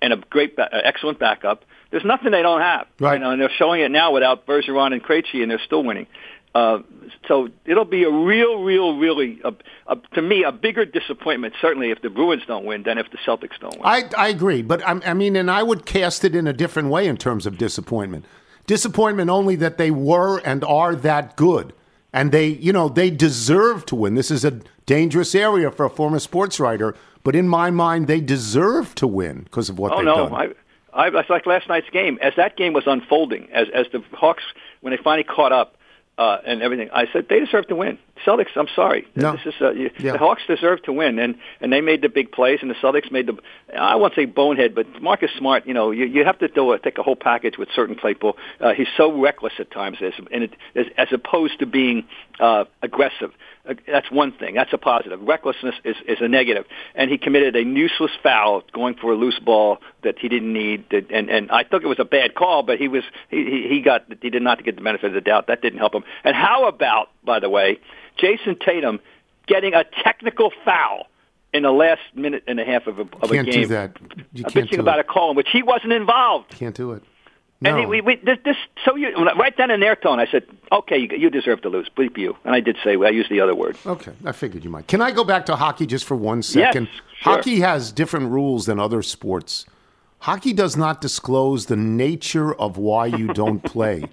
and a great, ba- excellent backup. There's nothing they don't have, right? You know, and they're showing it now without Bergeron and Krejci, and they're still winning. Uh, so it'll be a real, real, really, a, a, to me, a bigger disappointment. Certainly, if the Bruins don't win, than if the Celtics don't win. I, I agree, but I, I mean, and I would cast it in a different way in terms of disappointment. Disappointment only that they were and are that good, and they, you know, they deserve to win. This is a dangerous area for a former sports writer, but in my mind, they deserve to win because of what oh, they've no. done. I, I, it's like last night's game. As that game was unfolding, as as the Hawks, when they finally caught up uh, and everything, I said they deserve to win. Celtics, I'm sorry, No. this is uh, you, Yeah. the Hawks deserve to win, and and they made the big plays, and the Celtics made the I won't say bonehead, but Marcus Smart, you know, you you have to do a, take a whole package with certain people. Uh, he's so reckless at times, as and it, as, as opposed to being uh, aggressive. That's one thing. That's a positive. Recklessness is, is a negative. And he committed a useless foul going for a loose ball that he didn't need. That- And, and I thought it was a bad call, but he was he, he got he did not get the benefit of the doubt. That didn't help him. And how about, by the way, Jayson Tatum getting a technical foul in the last minute and a half of a, of Can't a do game? that. You can't bitching do about it. a call in which he wasn't involved. Can't do it. And No. he, we, we, this, this, so you, right then in there, tone, I said, okay, you, you deserve to lose. Bleep you. And I did say, I used the other word. Okay, I figured you might. Can I go back to hockey just for one second? sure. Hockey has different rules than other sports. Hockey does not disclose the nature of why you don't [LAUGHS] play.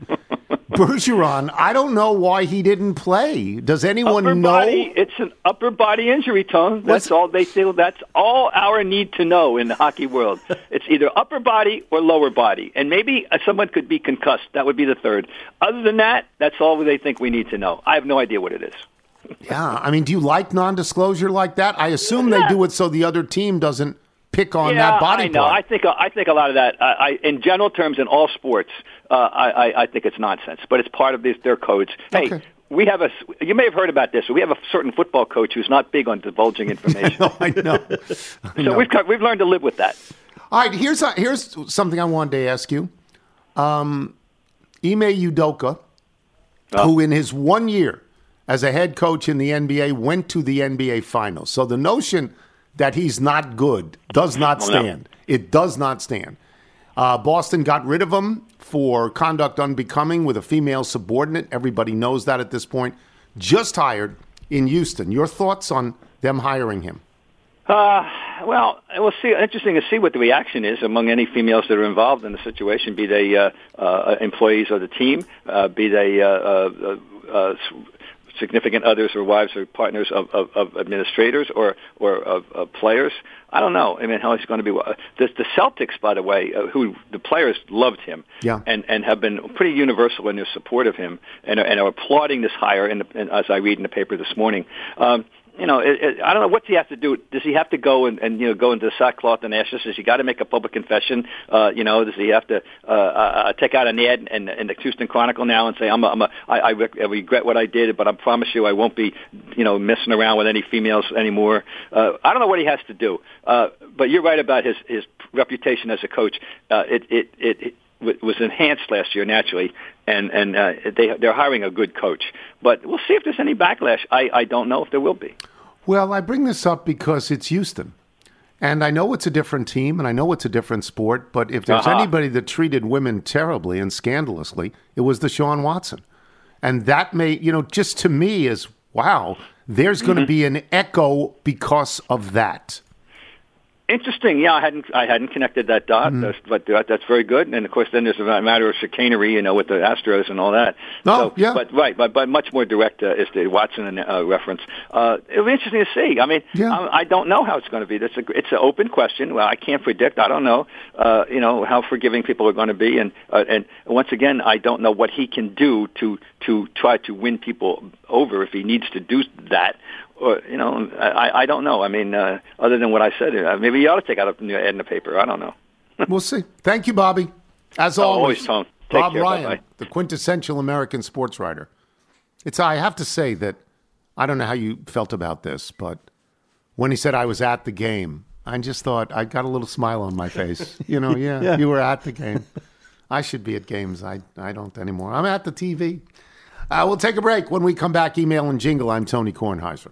Bergeron, I don't know why he didn't play. Does anyone upper know? Body, it's an upper body injury, Tone. That's all they feel. That's all our need to know in the hockey world. [LAUGHS] it's either upper body or lower body, and maybe uh, someone could be concussed. That would be the third. Other than that, that's all they think we need to know. I have no idea what it is. Yeah, I mean, do you like non-disclosure like that? I assume they do it so the other team doesn't pick on yeah, that body I know. part. I think I think a lot of that. I, I in general terms, in all sports, uh, I, I I think it's nonsense. But it's part of this, their codes. Hey. Okay. We have a. You may have heard about this. We have a certain football coach who's not big on divulging [LAUGHS] information. no, I know. I [LAUGHS] so know. we've we've learned to live with that. All right, here's a, here's something I wanted to ask you. Um, Ime Udoka, who in his one year as a head coach in the NBA went to the NBA Finals. So the notion that he's not good does not Oh, no. stand. It does not stand. Uh, Boston got rid of him for conduct unbecoming with a female subordinate. Everybody knows that at this point. Just hired in Houston. Your thoughts on them hiring him? Uh, well, we'll see. Interesting to see what the reaction is among any females that are involved in the situation, be they uh, uh, employees of the team, uh, be they uh, uh, uh, significant others or wives or partners of, of, of administrators or or of, of players. I don't know. I mean, how he's going to be. The, the Celtics, by the way, uh, who the players loved him, Yeah. and and have been pretty universal in their support of him, and are- and are applauding this hire. In the, in, as I read in the paper this morning. Um, you know, it, it, I don't know what's he have to do. Does he have to go and, and you know go into sackcloth and ashes? Does he got to make a public confession? Uh, you know, does he have to uh, uh, take out an ad in, in the Houston Chronicle now and say, "I'm a, I'm a, I, I regret what I did, but I promise you, I won't be, you know, messing around with any females anymore." Uh, I don't know what he has to do, uh, but you're right about his his reputation as a coach. Uh, it it it. Was enhanced last year naturally, and and uh, they they're hiring a good coach. But we'll see if there's any backlash. I I don't know if there will be. Well, I bring this up because it's Houston. And I know it's a different team and I know it's a different sport, but if there's Uh-huh. anybody that treated women terribly and scandalously, it was Deshaun Watson. And that may, you know, just to me is wow, there's going to be an echo because of that. Interesting. Yeah, I hadn't I hadn't connected that dot, Mm-hmm. that's, but that, that's very good. And of course, then there's a matter of chicanery, you know, with the Astros and all that. No, so, yeah. But right, but but much more direct uh, is the Watson uh, reference. Uh, it'll be interesting to see. I mean, Yeah. I, I don't know how it's going to be. That's a, it's an open question. Well, I can't predict. I don't know. Uh, you know how forgiving people are going to be, and uh, and once again, I don't know what he can do to to try to win people over if he needs to do that or you know, I, I don't know. I mean, uh, other than what I said, uh, maybe you ought to take out a ad in the paper. I don't know. [LAUGHS] We'll see. Thank you, Bobby. As Oh, always, always, Tom. Take Bob care. Ryan, Bye-bye. the quintessential American sports writer. It's I have to say that I don't know how you felt about this, but when he said I was at the game, I just thought I got a little smile on my face. [LAUGHS] You know, yeah, Yeah. you were at the game. I should be at games. I I don't anymore. I'm at the TV. Uh, we'll take a break. When we come back, email and jingle. I'm Tony Kornheiser.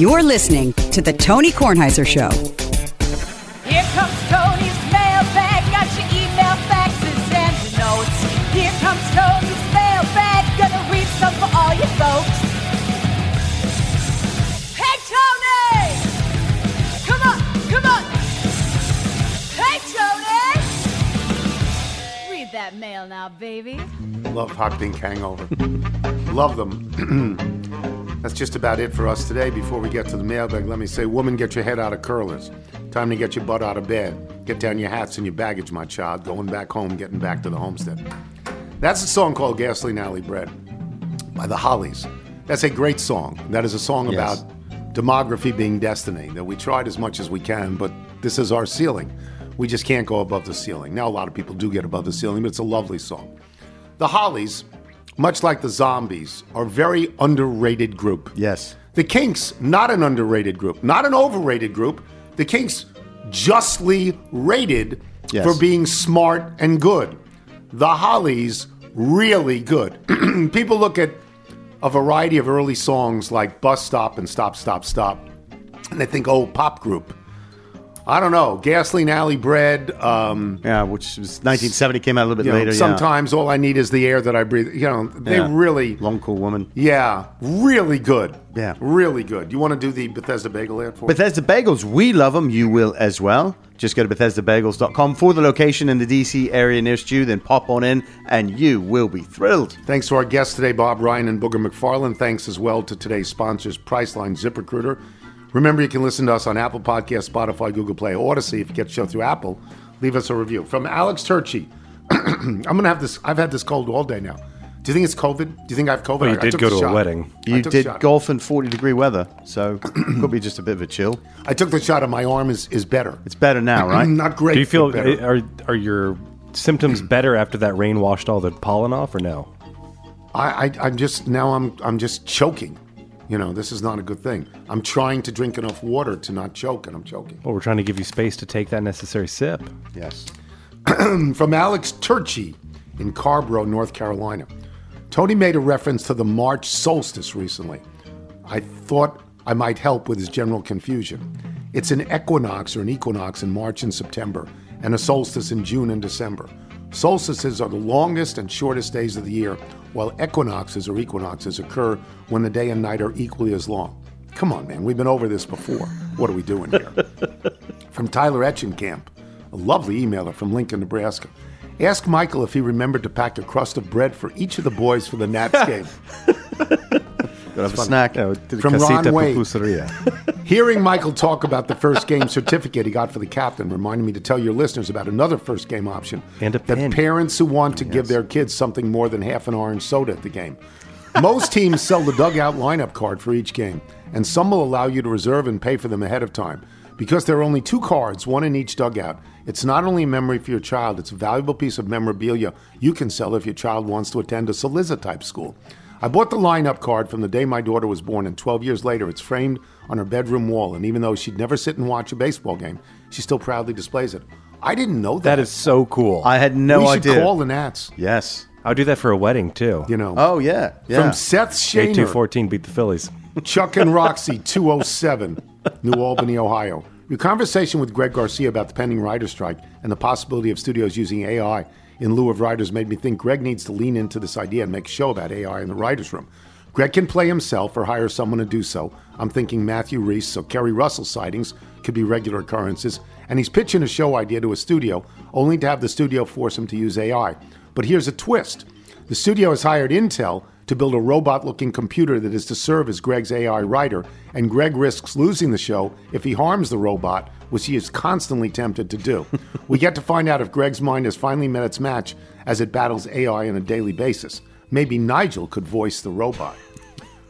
You're listening to The Tony Kornheiser Show. Here comes Tony's mailbag. got your email, faxes, and notes. Here comes Tony's mailbag, gonna read some for all you folks. Hey, Tony! Come on, come on! Hey, Tony! Read that mail now, baby. Love Hot Pink Hangover. Love them. [CLEARS THROAT] That's just about it for us today. Before we get to the mailbag, let me say, woman, get your head out of curlers. Time to get your butt out of bed. Get down your hats and your baggage, my child. Going back home, getting back to the homestead. That's a song called Gasoline Alley Bred by the Hollies. That's a great song. That is a song Yes. about demography being destiny, that we tried as much as we can, but this is our ceiling. We just can't go above the ceiling. Now, a lot of people do get above the ceiling, but it's a lovely song. The Hollies, much like the Zombies, are very underrated group. Yes. The Kinks, not an underrated group, not an overrated group. The Kinks, justly rated Yes. for being smart and good. The Hollies, really good. [CLEARS THROAT] People look at a variety of early songs like Bus Stop and Stop, Stop, Stop, and they think, oh, pop group. I don't know. Gasoline Alley Bred. Um, Yeah, which was 1970 came out a little bit you know, later. yeah. sometimes all I need is the air that I breathe. You know, they Yeah. really, Long Cool Woman. yeah, really good. Yeah. really good. You want to do the Bethesda Bagel ad for? Bethesda Bagels, we love them. You will as well. Just go to BethesdaBagels.com for the location in the DC area nearest you. Then pop on in, and you will be thrilled. Thanks to our guests today, Bob Ryan and Booger McFarland. Thanks as well to today's sponsors, Priceline ZipRecruiter. Remember, you can listen to us on Apple Podcasts, Spotify, Google Play, Audacy. If you get the show through Apple, leave us a review. From Alex Turchi, [CLEARS THROAT] I'm going to have this. I've had this cold all day now. Do you think it's COVID? Do you think I have COVID? Well, you I- I did took go the to a wedding. You did golf in 40 degree weather, so could be just a bit of a chill. I took the shot, and my arm is, is better. It's better now, right? [CLEARS THROAT] Not great. Do you feel better. are are your symptoms [CLEARS THROAT] better after that rain washed all the pollen off, or no? I, I I'm just now I'm I'm just choking. You know, this is not a good thing. I'm trying to drink enough water to not choke, and I'm choking. Well, we're trying to give you space to take that necessary sip. Yes. [CLEARS THROAT] From Alex Turchi in Carrboro, North Carolina. Tony made a reference to the March solstice recently. I thought I might help with his general confusion. It's an equinox or an equinox in March and September, and a solstice in June and December. Solstices are the longest and shortest days of the year, while equinoxes or equinoxes occur when the day and night are equally as long. Come on, man, we've been over this before. What are we doing here? [LAUGHS] from Tyler Etchenkamp, a lovely emailer from Lincoln, Nebraska. Ask Michael if he remembered to pack a crust of bread for each of the boys for the Nats [LAUGHS] game. Gotta have a snack. From Ron Wade. [LAUGHS] Hearing Michael talk about the first game certificate he got for the captain reminded me to tell your listeners about another first game option. And a that parents who want to give their kids something more than half an orange soda at the game. Most [LAUGHS] teams sell the dugout lineup card for each game, and some will allow you to reserve and pay for them ahead of time. Because there are only two cards, one in each dugout, it's not only a memory for your child, it's a valuable piece of memorabilia you can sell if your child wants to attend a Saliza type school. I bought the lineup card from the day my daughter was born, and 12 years later, it's framed on her bedroom wall. And even though she'd never sit and watch a baseball game, she still proudly displays it. I didn't know that. That is so cool. I had no we idea. should call the Nats. Yes. I'll do that for a wedding too. You know. Oh yeah. Yeah. From Seth Eight two Shaner, fourteen beat the Phillies. Chuck and [LAUGHS] Roxy, 207, New Albany, Ohio. Your conversation with Greg Garcia about the pending writer strike and the possibility of studios using AI in lieu of writers made me think Greg needs to lean into this idea and make a show about AI in the writer's room. Greg can play himself or hire someone to do so. I'm thinking Matthew Rhys, so Keri Russell sightings could be regular occurrences. And he's pitching a show idea to a studio, only to have the studio force him to use AI. But here's a twist the studio has hired Intel to build a robot looking computer that is to serve as Greg's AI writer, and Greg risks losing the show if he harms the robot, which he is constantly tempted to do. we get to find out if Greg's mind has finally met its match as it battles AI on a daily basis. Maybe Nigel could voice the robot.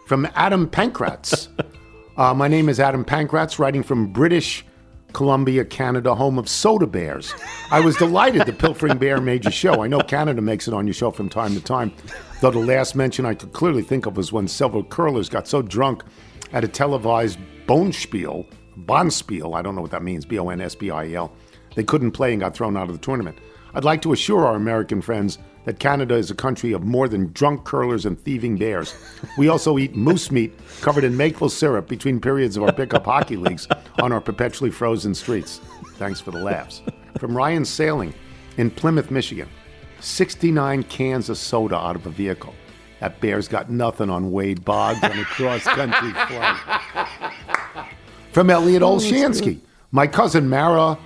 From Adam Pankratz. [LAUGHS] Uh, my name is Adam Pankratz, writing from British Columbia, Canada, home of soda bears. I was delighted the Pilfering Bear made your show. I know Canada makes it on your show from time to time, though the last mention I could clearly think of was when several curlers got so drunk at a televised Bonspiel, Bonspiel, I don't know what that means, B O N S B I E L, they couldn't play and got thrown out of the tournament. I'd like to assure our American friends that Canada is a country of more than drunk curlers and thieving bears. We also eat moose meat covered in maple syrup between periods of our pickup hockey leagues on our perpetually frozen streets. Thanks for the laughs. From Ryan Sailing in Plymouth, Michigan 69 cans of soda out of a vehicle. That bear's got nothing on Wade Boggs on a cross country [LAUGHS] flight. From Elliot oh, Olshansky. My cousin Mara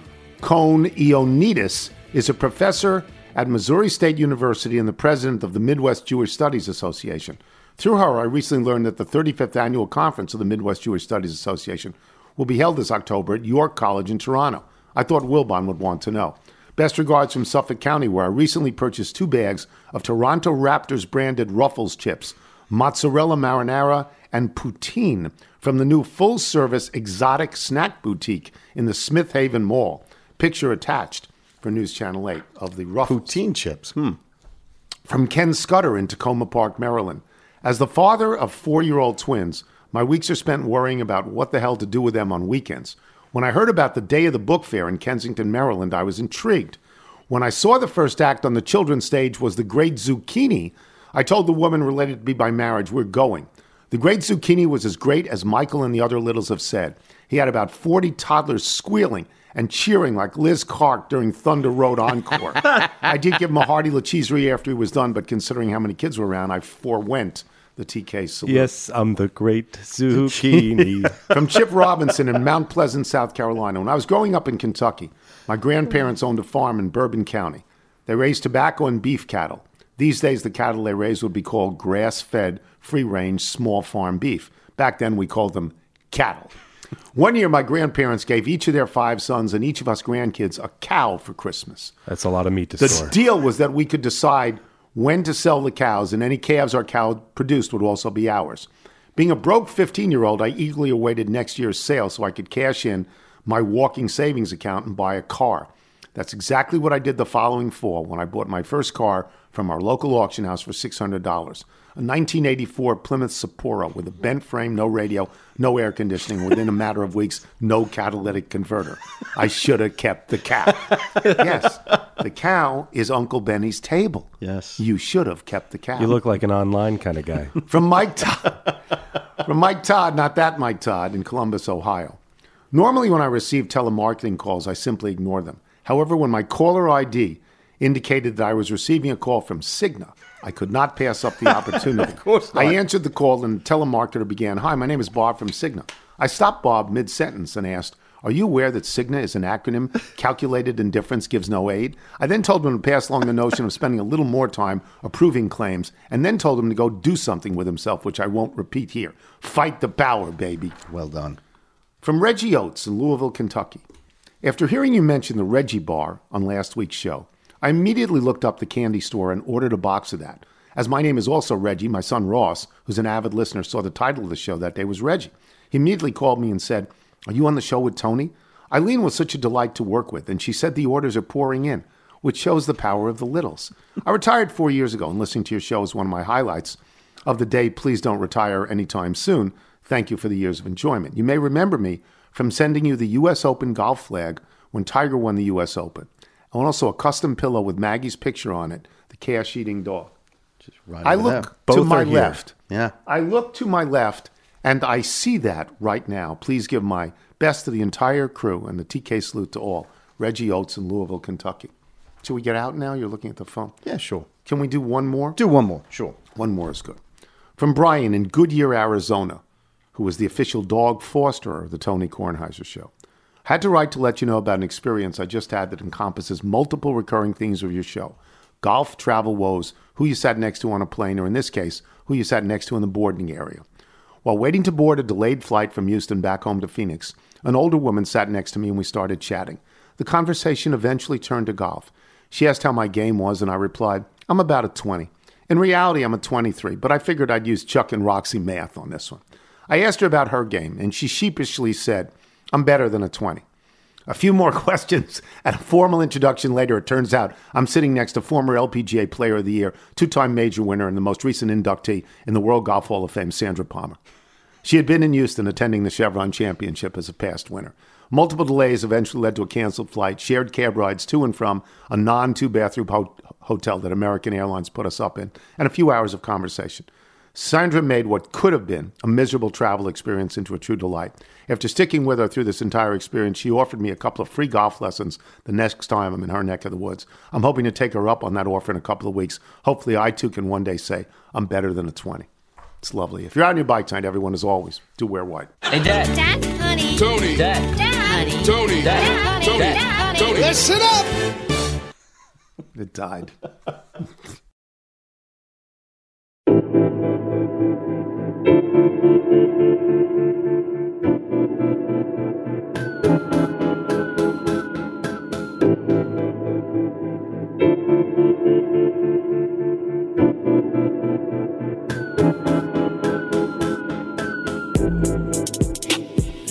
Cohen Ioannides is a professor at Missouri State University and the president of the Midwest Jewish Studies Association. Through her, I recently learned that the 35th annual conference of the Midwest Jewish Studies Association will be held this October at York College in Toronto. I thought Wilbon would want to know. Best regards from Suffolk County, where I recently purchased two bags of Toronto Raptors branded Ruffles chips, mozzarella marinara, and poutine from the new full service exotic snack boutique in the Smith Haven Mall. Picture attached for News Channel 8 of the Ruffles. Poutine chips. Hmm. From Ken Scudder in Takoma Park, Maryland. As the father of four year old twins, my weeks are spent worrying about what the hell to do with them on weekends. When I heard about the day of the book fair in Kensington, Maryland, I was intrigued. When I saw the first act on the children's stage was The Great Zucchini, I told the woman related to me by marriage, We're going. The Great Zucchini was as great as Michael and the other littles have said. He had about 40 toddlers squealing and cheering like Liz Clark during Thunder Road Encore. [LAUGHS] I did give him a hearty lacheserie after he was done, but considering how many kids were around, I forewent the TK salute. Yes, I'm the great zucchini. [LAUGHS] From Chip Robinson in Mount Pleasant, South Carolina. When I was growing up in Kentucky, my grandparents owned a farm in Bourbon County. They raised tobacco and beef cattle. These days, the cattle they raised would be called grass fed, free range, small farm beef. Back then, we called them cattle. One year, my grandparents gave each of their five sons and each of us grandkids a cow for Christmas. That's a lot of meat to The store. The deal was that we could decide when to sell the cows, and any calves our cow produced would also be ours. Being a broke 15 year old, I eagerly awaited next year's sale so I could cash in my walking savings account and buy a car. That's exactly what I did the following fall when I bought my first car from our local auction house for $600. A 1984 Plymouth Sapporo with a bent frame, no radio, no air conditioning, within a matter of weeks, no catalytic converter. I should have kept the cow. [LAUGHS] yes, the cow is Uncle Benny's table. Yes. You should have kept the cow. You look like an online kind of guy. [LAUGHS] From Mike Todd. From Mike Todd, not that Mike Todd, in Columbus, Ohio. Normally, when I receive telemarketing calls, I simply ignore them. However, when my caller ID indicated that I was receiving a call from Cigna, I could not pass up the [LAUGHS] opportunity. of course I answered the call, and the telemarketer began, Hi, my name is Bob from Cigna. I stopped Bob mid sentence and asked, Are you aware that Cigna is an acronym? Calculated indifference gives no aid. I then told him to pass along the notion of spending a little more time approving claims, and then told him to go do something with himself, which I won't repeat here. Fight the power, baby. Well done. From Reggie Oates in Louisville, Kentucky. After hearing you mention the Reggie Bar on last week's show, I immediately looked up the candy store and ordered a box of that. As my name is also Reggie, my son Ross, who's an avid listener, saw the title of the show that day was Reggie. He immediately called me and said, Are you on the show with Tony? Eileen was such a delight to work with, and she said the orders are pouring in, which shows the power of the littles. I retired four years ago, and listening to your show is one of my highlights. of the day, please don't retire anytime soon. Thank you for the years of enjoyment. You may remember me from sending you the U.S. Open golf flag when Tiger won the U.S. Open, and also a custom pillow with Maggie's picture on it, the cash eating dog. Right I look to my here. left. Yeah. I look to my left and I see that right now. Please give my best to the entire crew and the TK salute to all. Reggie Oates in Louisville, Kentucky. Should we get out now? You're looking at the phone. Yeah, sure. Can we do one more? Do one more, sure. One more is good. From Brian in Goodyear, Arizona, who is the official dog fosterer of the Tony Kornheiser Show. Had to write to let you know about an experience I just had that encompasses multiple recurring themes of your show golf, travel woes, who you sat next to on a plane, or in this case, who you sat next to in the boarding area. While waiting to board a delayed flight from Houston back home to Phoenix, an older woman sat next to me and we started chatting. The conversation eventually turned to golf. She asked how my game was, and I replied, I'm about a 20. In reality, I'm a 23, but I figured I'd use Chuck and Roxy math on this one. I asked her about her game, and she sheepishly said, I'm better than a 20. A few more [LAUGHS] questions and a formal introduction later, it turns out I'm sitting next to former LPGA Player of the Year, two time major winner, and the most recent inductee in the World Golf Hall of Fame, Sandra Palmer. She had been in Houston attending the Chevron Championship as a past winner. Multiple delays eventually led to a canceled flight, shared cab rides to and from a non two bathroom ho- hotel that American Airlines put us up in, and a few hours of conversation. Sandra made what could have been a miserable travel experience into a true delight. After sticking with her through this entire experience, she offered me a couple of free golf lessons the next time I'm in her neck of the woods. I'm hoping to take her up on that offer in a couple of weeks. Hopefully, I too can one day say, I'm better than a 20. It's lovely. If you're out on your bike tonight, everyone, as always, do wear white. Hey, Dad. Dad, honey. Tony. Dad. Dad, honey. Tony. Dad, honey. Tony. Dad, honey. Tony. Listen up. It died. [LAUGHS]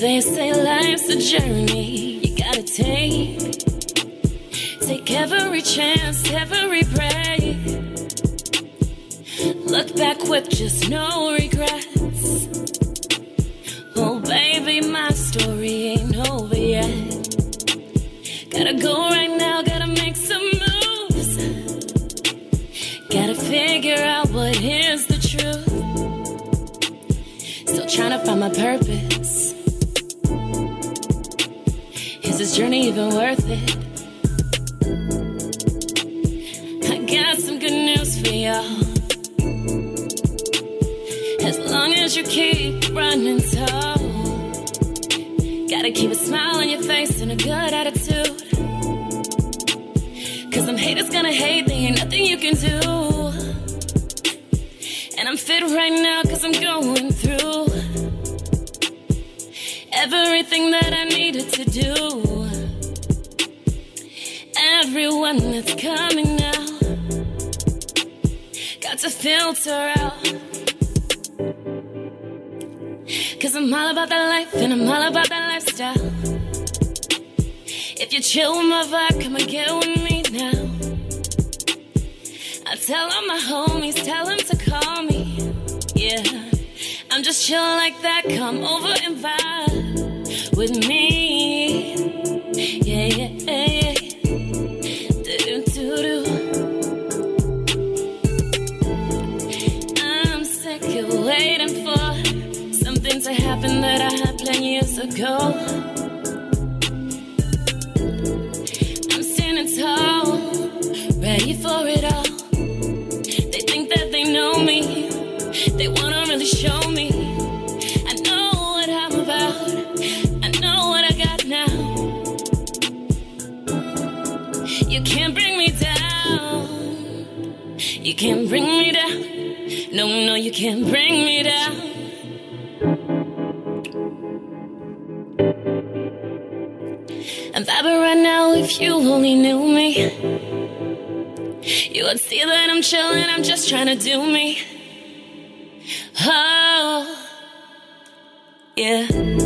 They say life's a journey you gotta take. Take every chance, every break. Look back with just no regrets. Oh, baby, my story ain't over yet. Gotta go right now, gotta make some moves. Gotta figure out what is the truth. Still trying to find my purpose. This journey even worth it? I got some good news for y'all. As long as you keep running tall, gotta keep a smile on your face and a good attitude. Cause them haters gonna hate, there ain't nothing you can do. And I'm fit right now cause I'm going through everything that I needed to do. Everyone that's coming now got to filter out. Cause I'm all about that life and I'm all about that lifestyle. If you chill with my vibe, come and get with me now. I tell all my homies, tell them to call me. Yeah, I'm just chill like that. Come over and vibe with me. Yeah, yeah, yeah. To happen that I had planned years ago. I'm standing tall, ready for it all. They think that they know me, they wanna really show me. I know what I'm about, I know what I got now. You can't bring me down, you can't bring me down. No, no, you can't bring me down. Now if you only knew me. You would see that I'm chilling, I'm just trying to do me. Oh, yeah.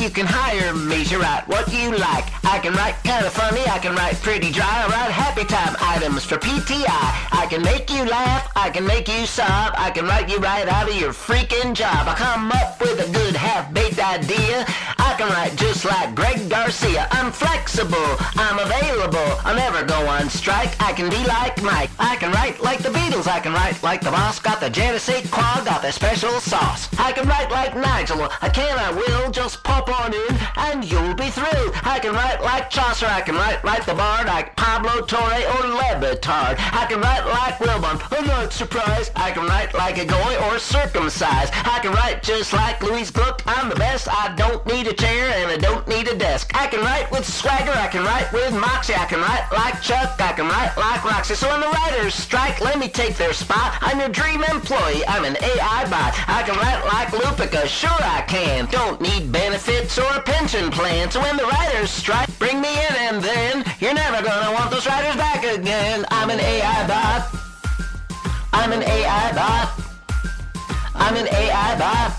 You can hire me to write what you like. I can write kind of funny, I can write pretty dry. I write happy time items for PTI. I can make you laugh, I can make you sob. I can write you right out of your freaking job. I come up with a good half-baked idea. I can write just like Greg Garcia. I'm flexible, I'm available. I'll never go on strike. I can be like Mike. I can write like the Beatles. I can write like the boss. Got the Genesee quad, got the special sauce. I can write like Nigel. I can, I will. Just pop on in and you'll be through. I can write like Chaucer. I can write like the Bard, like Pablo Torre or Le Batard. I can write like Wilbon. I'm not surprised. I can write like a goy or circumcised. I can write just like Louise Gluck. I'm the best. I don't need a chair and I don't need a desk. I can write with swagger. I can write with moxie. I can write like Chuck. I can write like Roxy. So when the writers strike, let me take their spot. I'm your dream employee. I'm an AI bot. I can write like Lupica. Sure I can. Don't need benefits or a pension plan. So when the writers strike, bring me in and then you're never gonna want those writers back again. I'm an AI bot. I'm an AI bot. I'm an AI bot.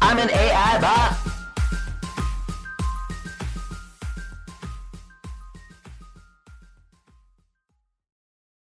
I'm an AI bot.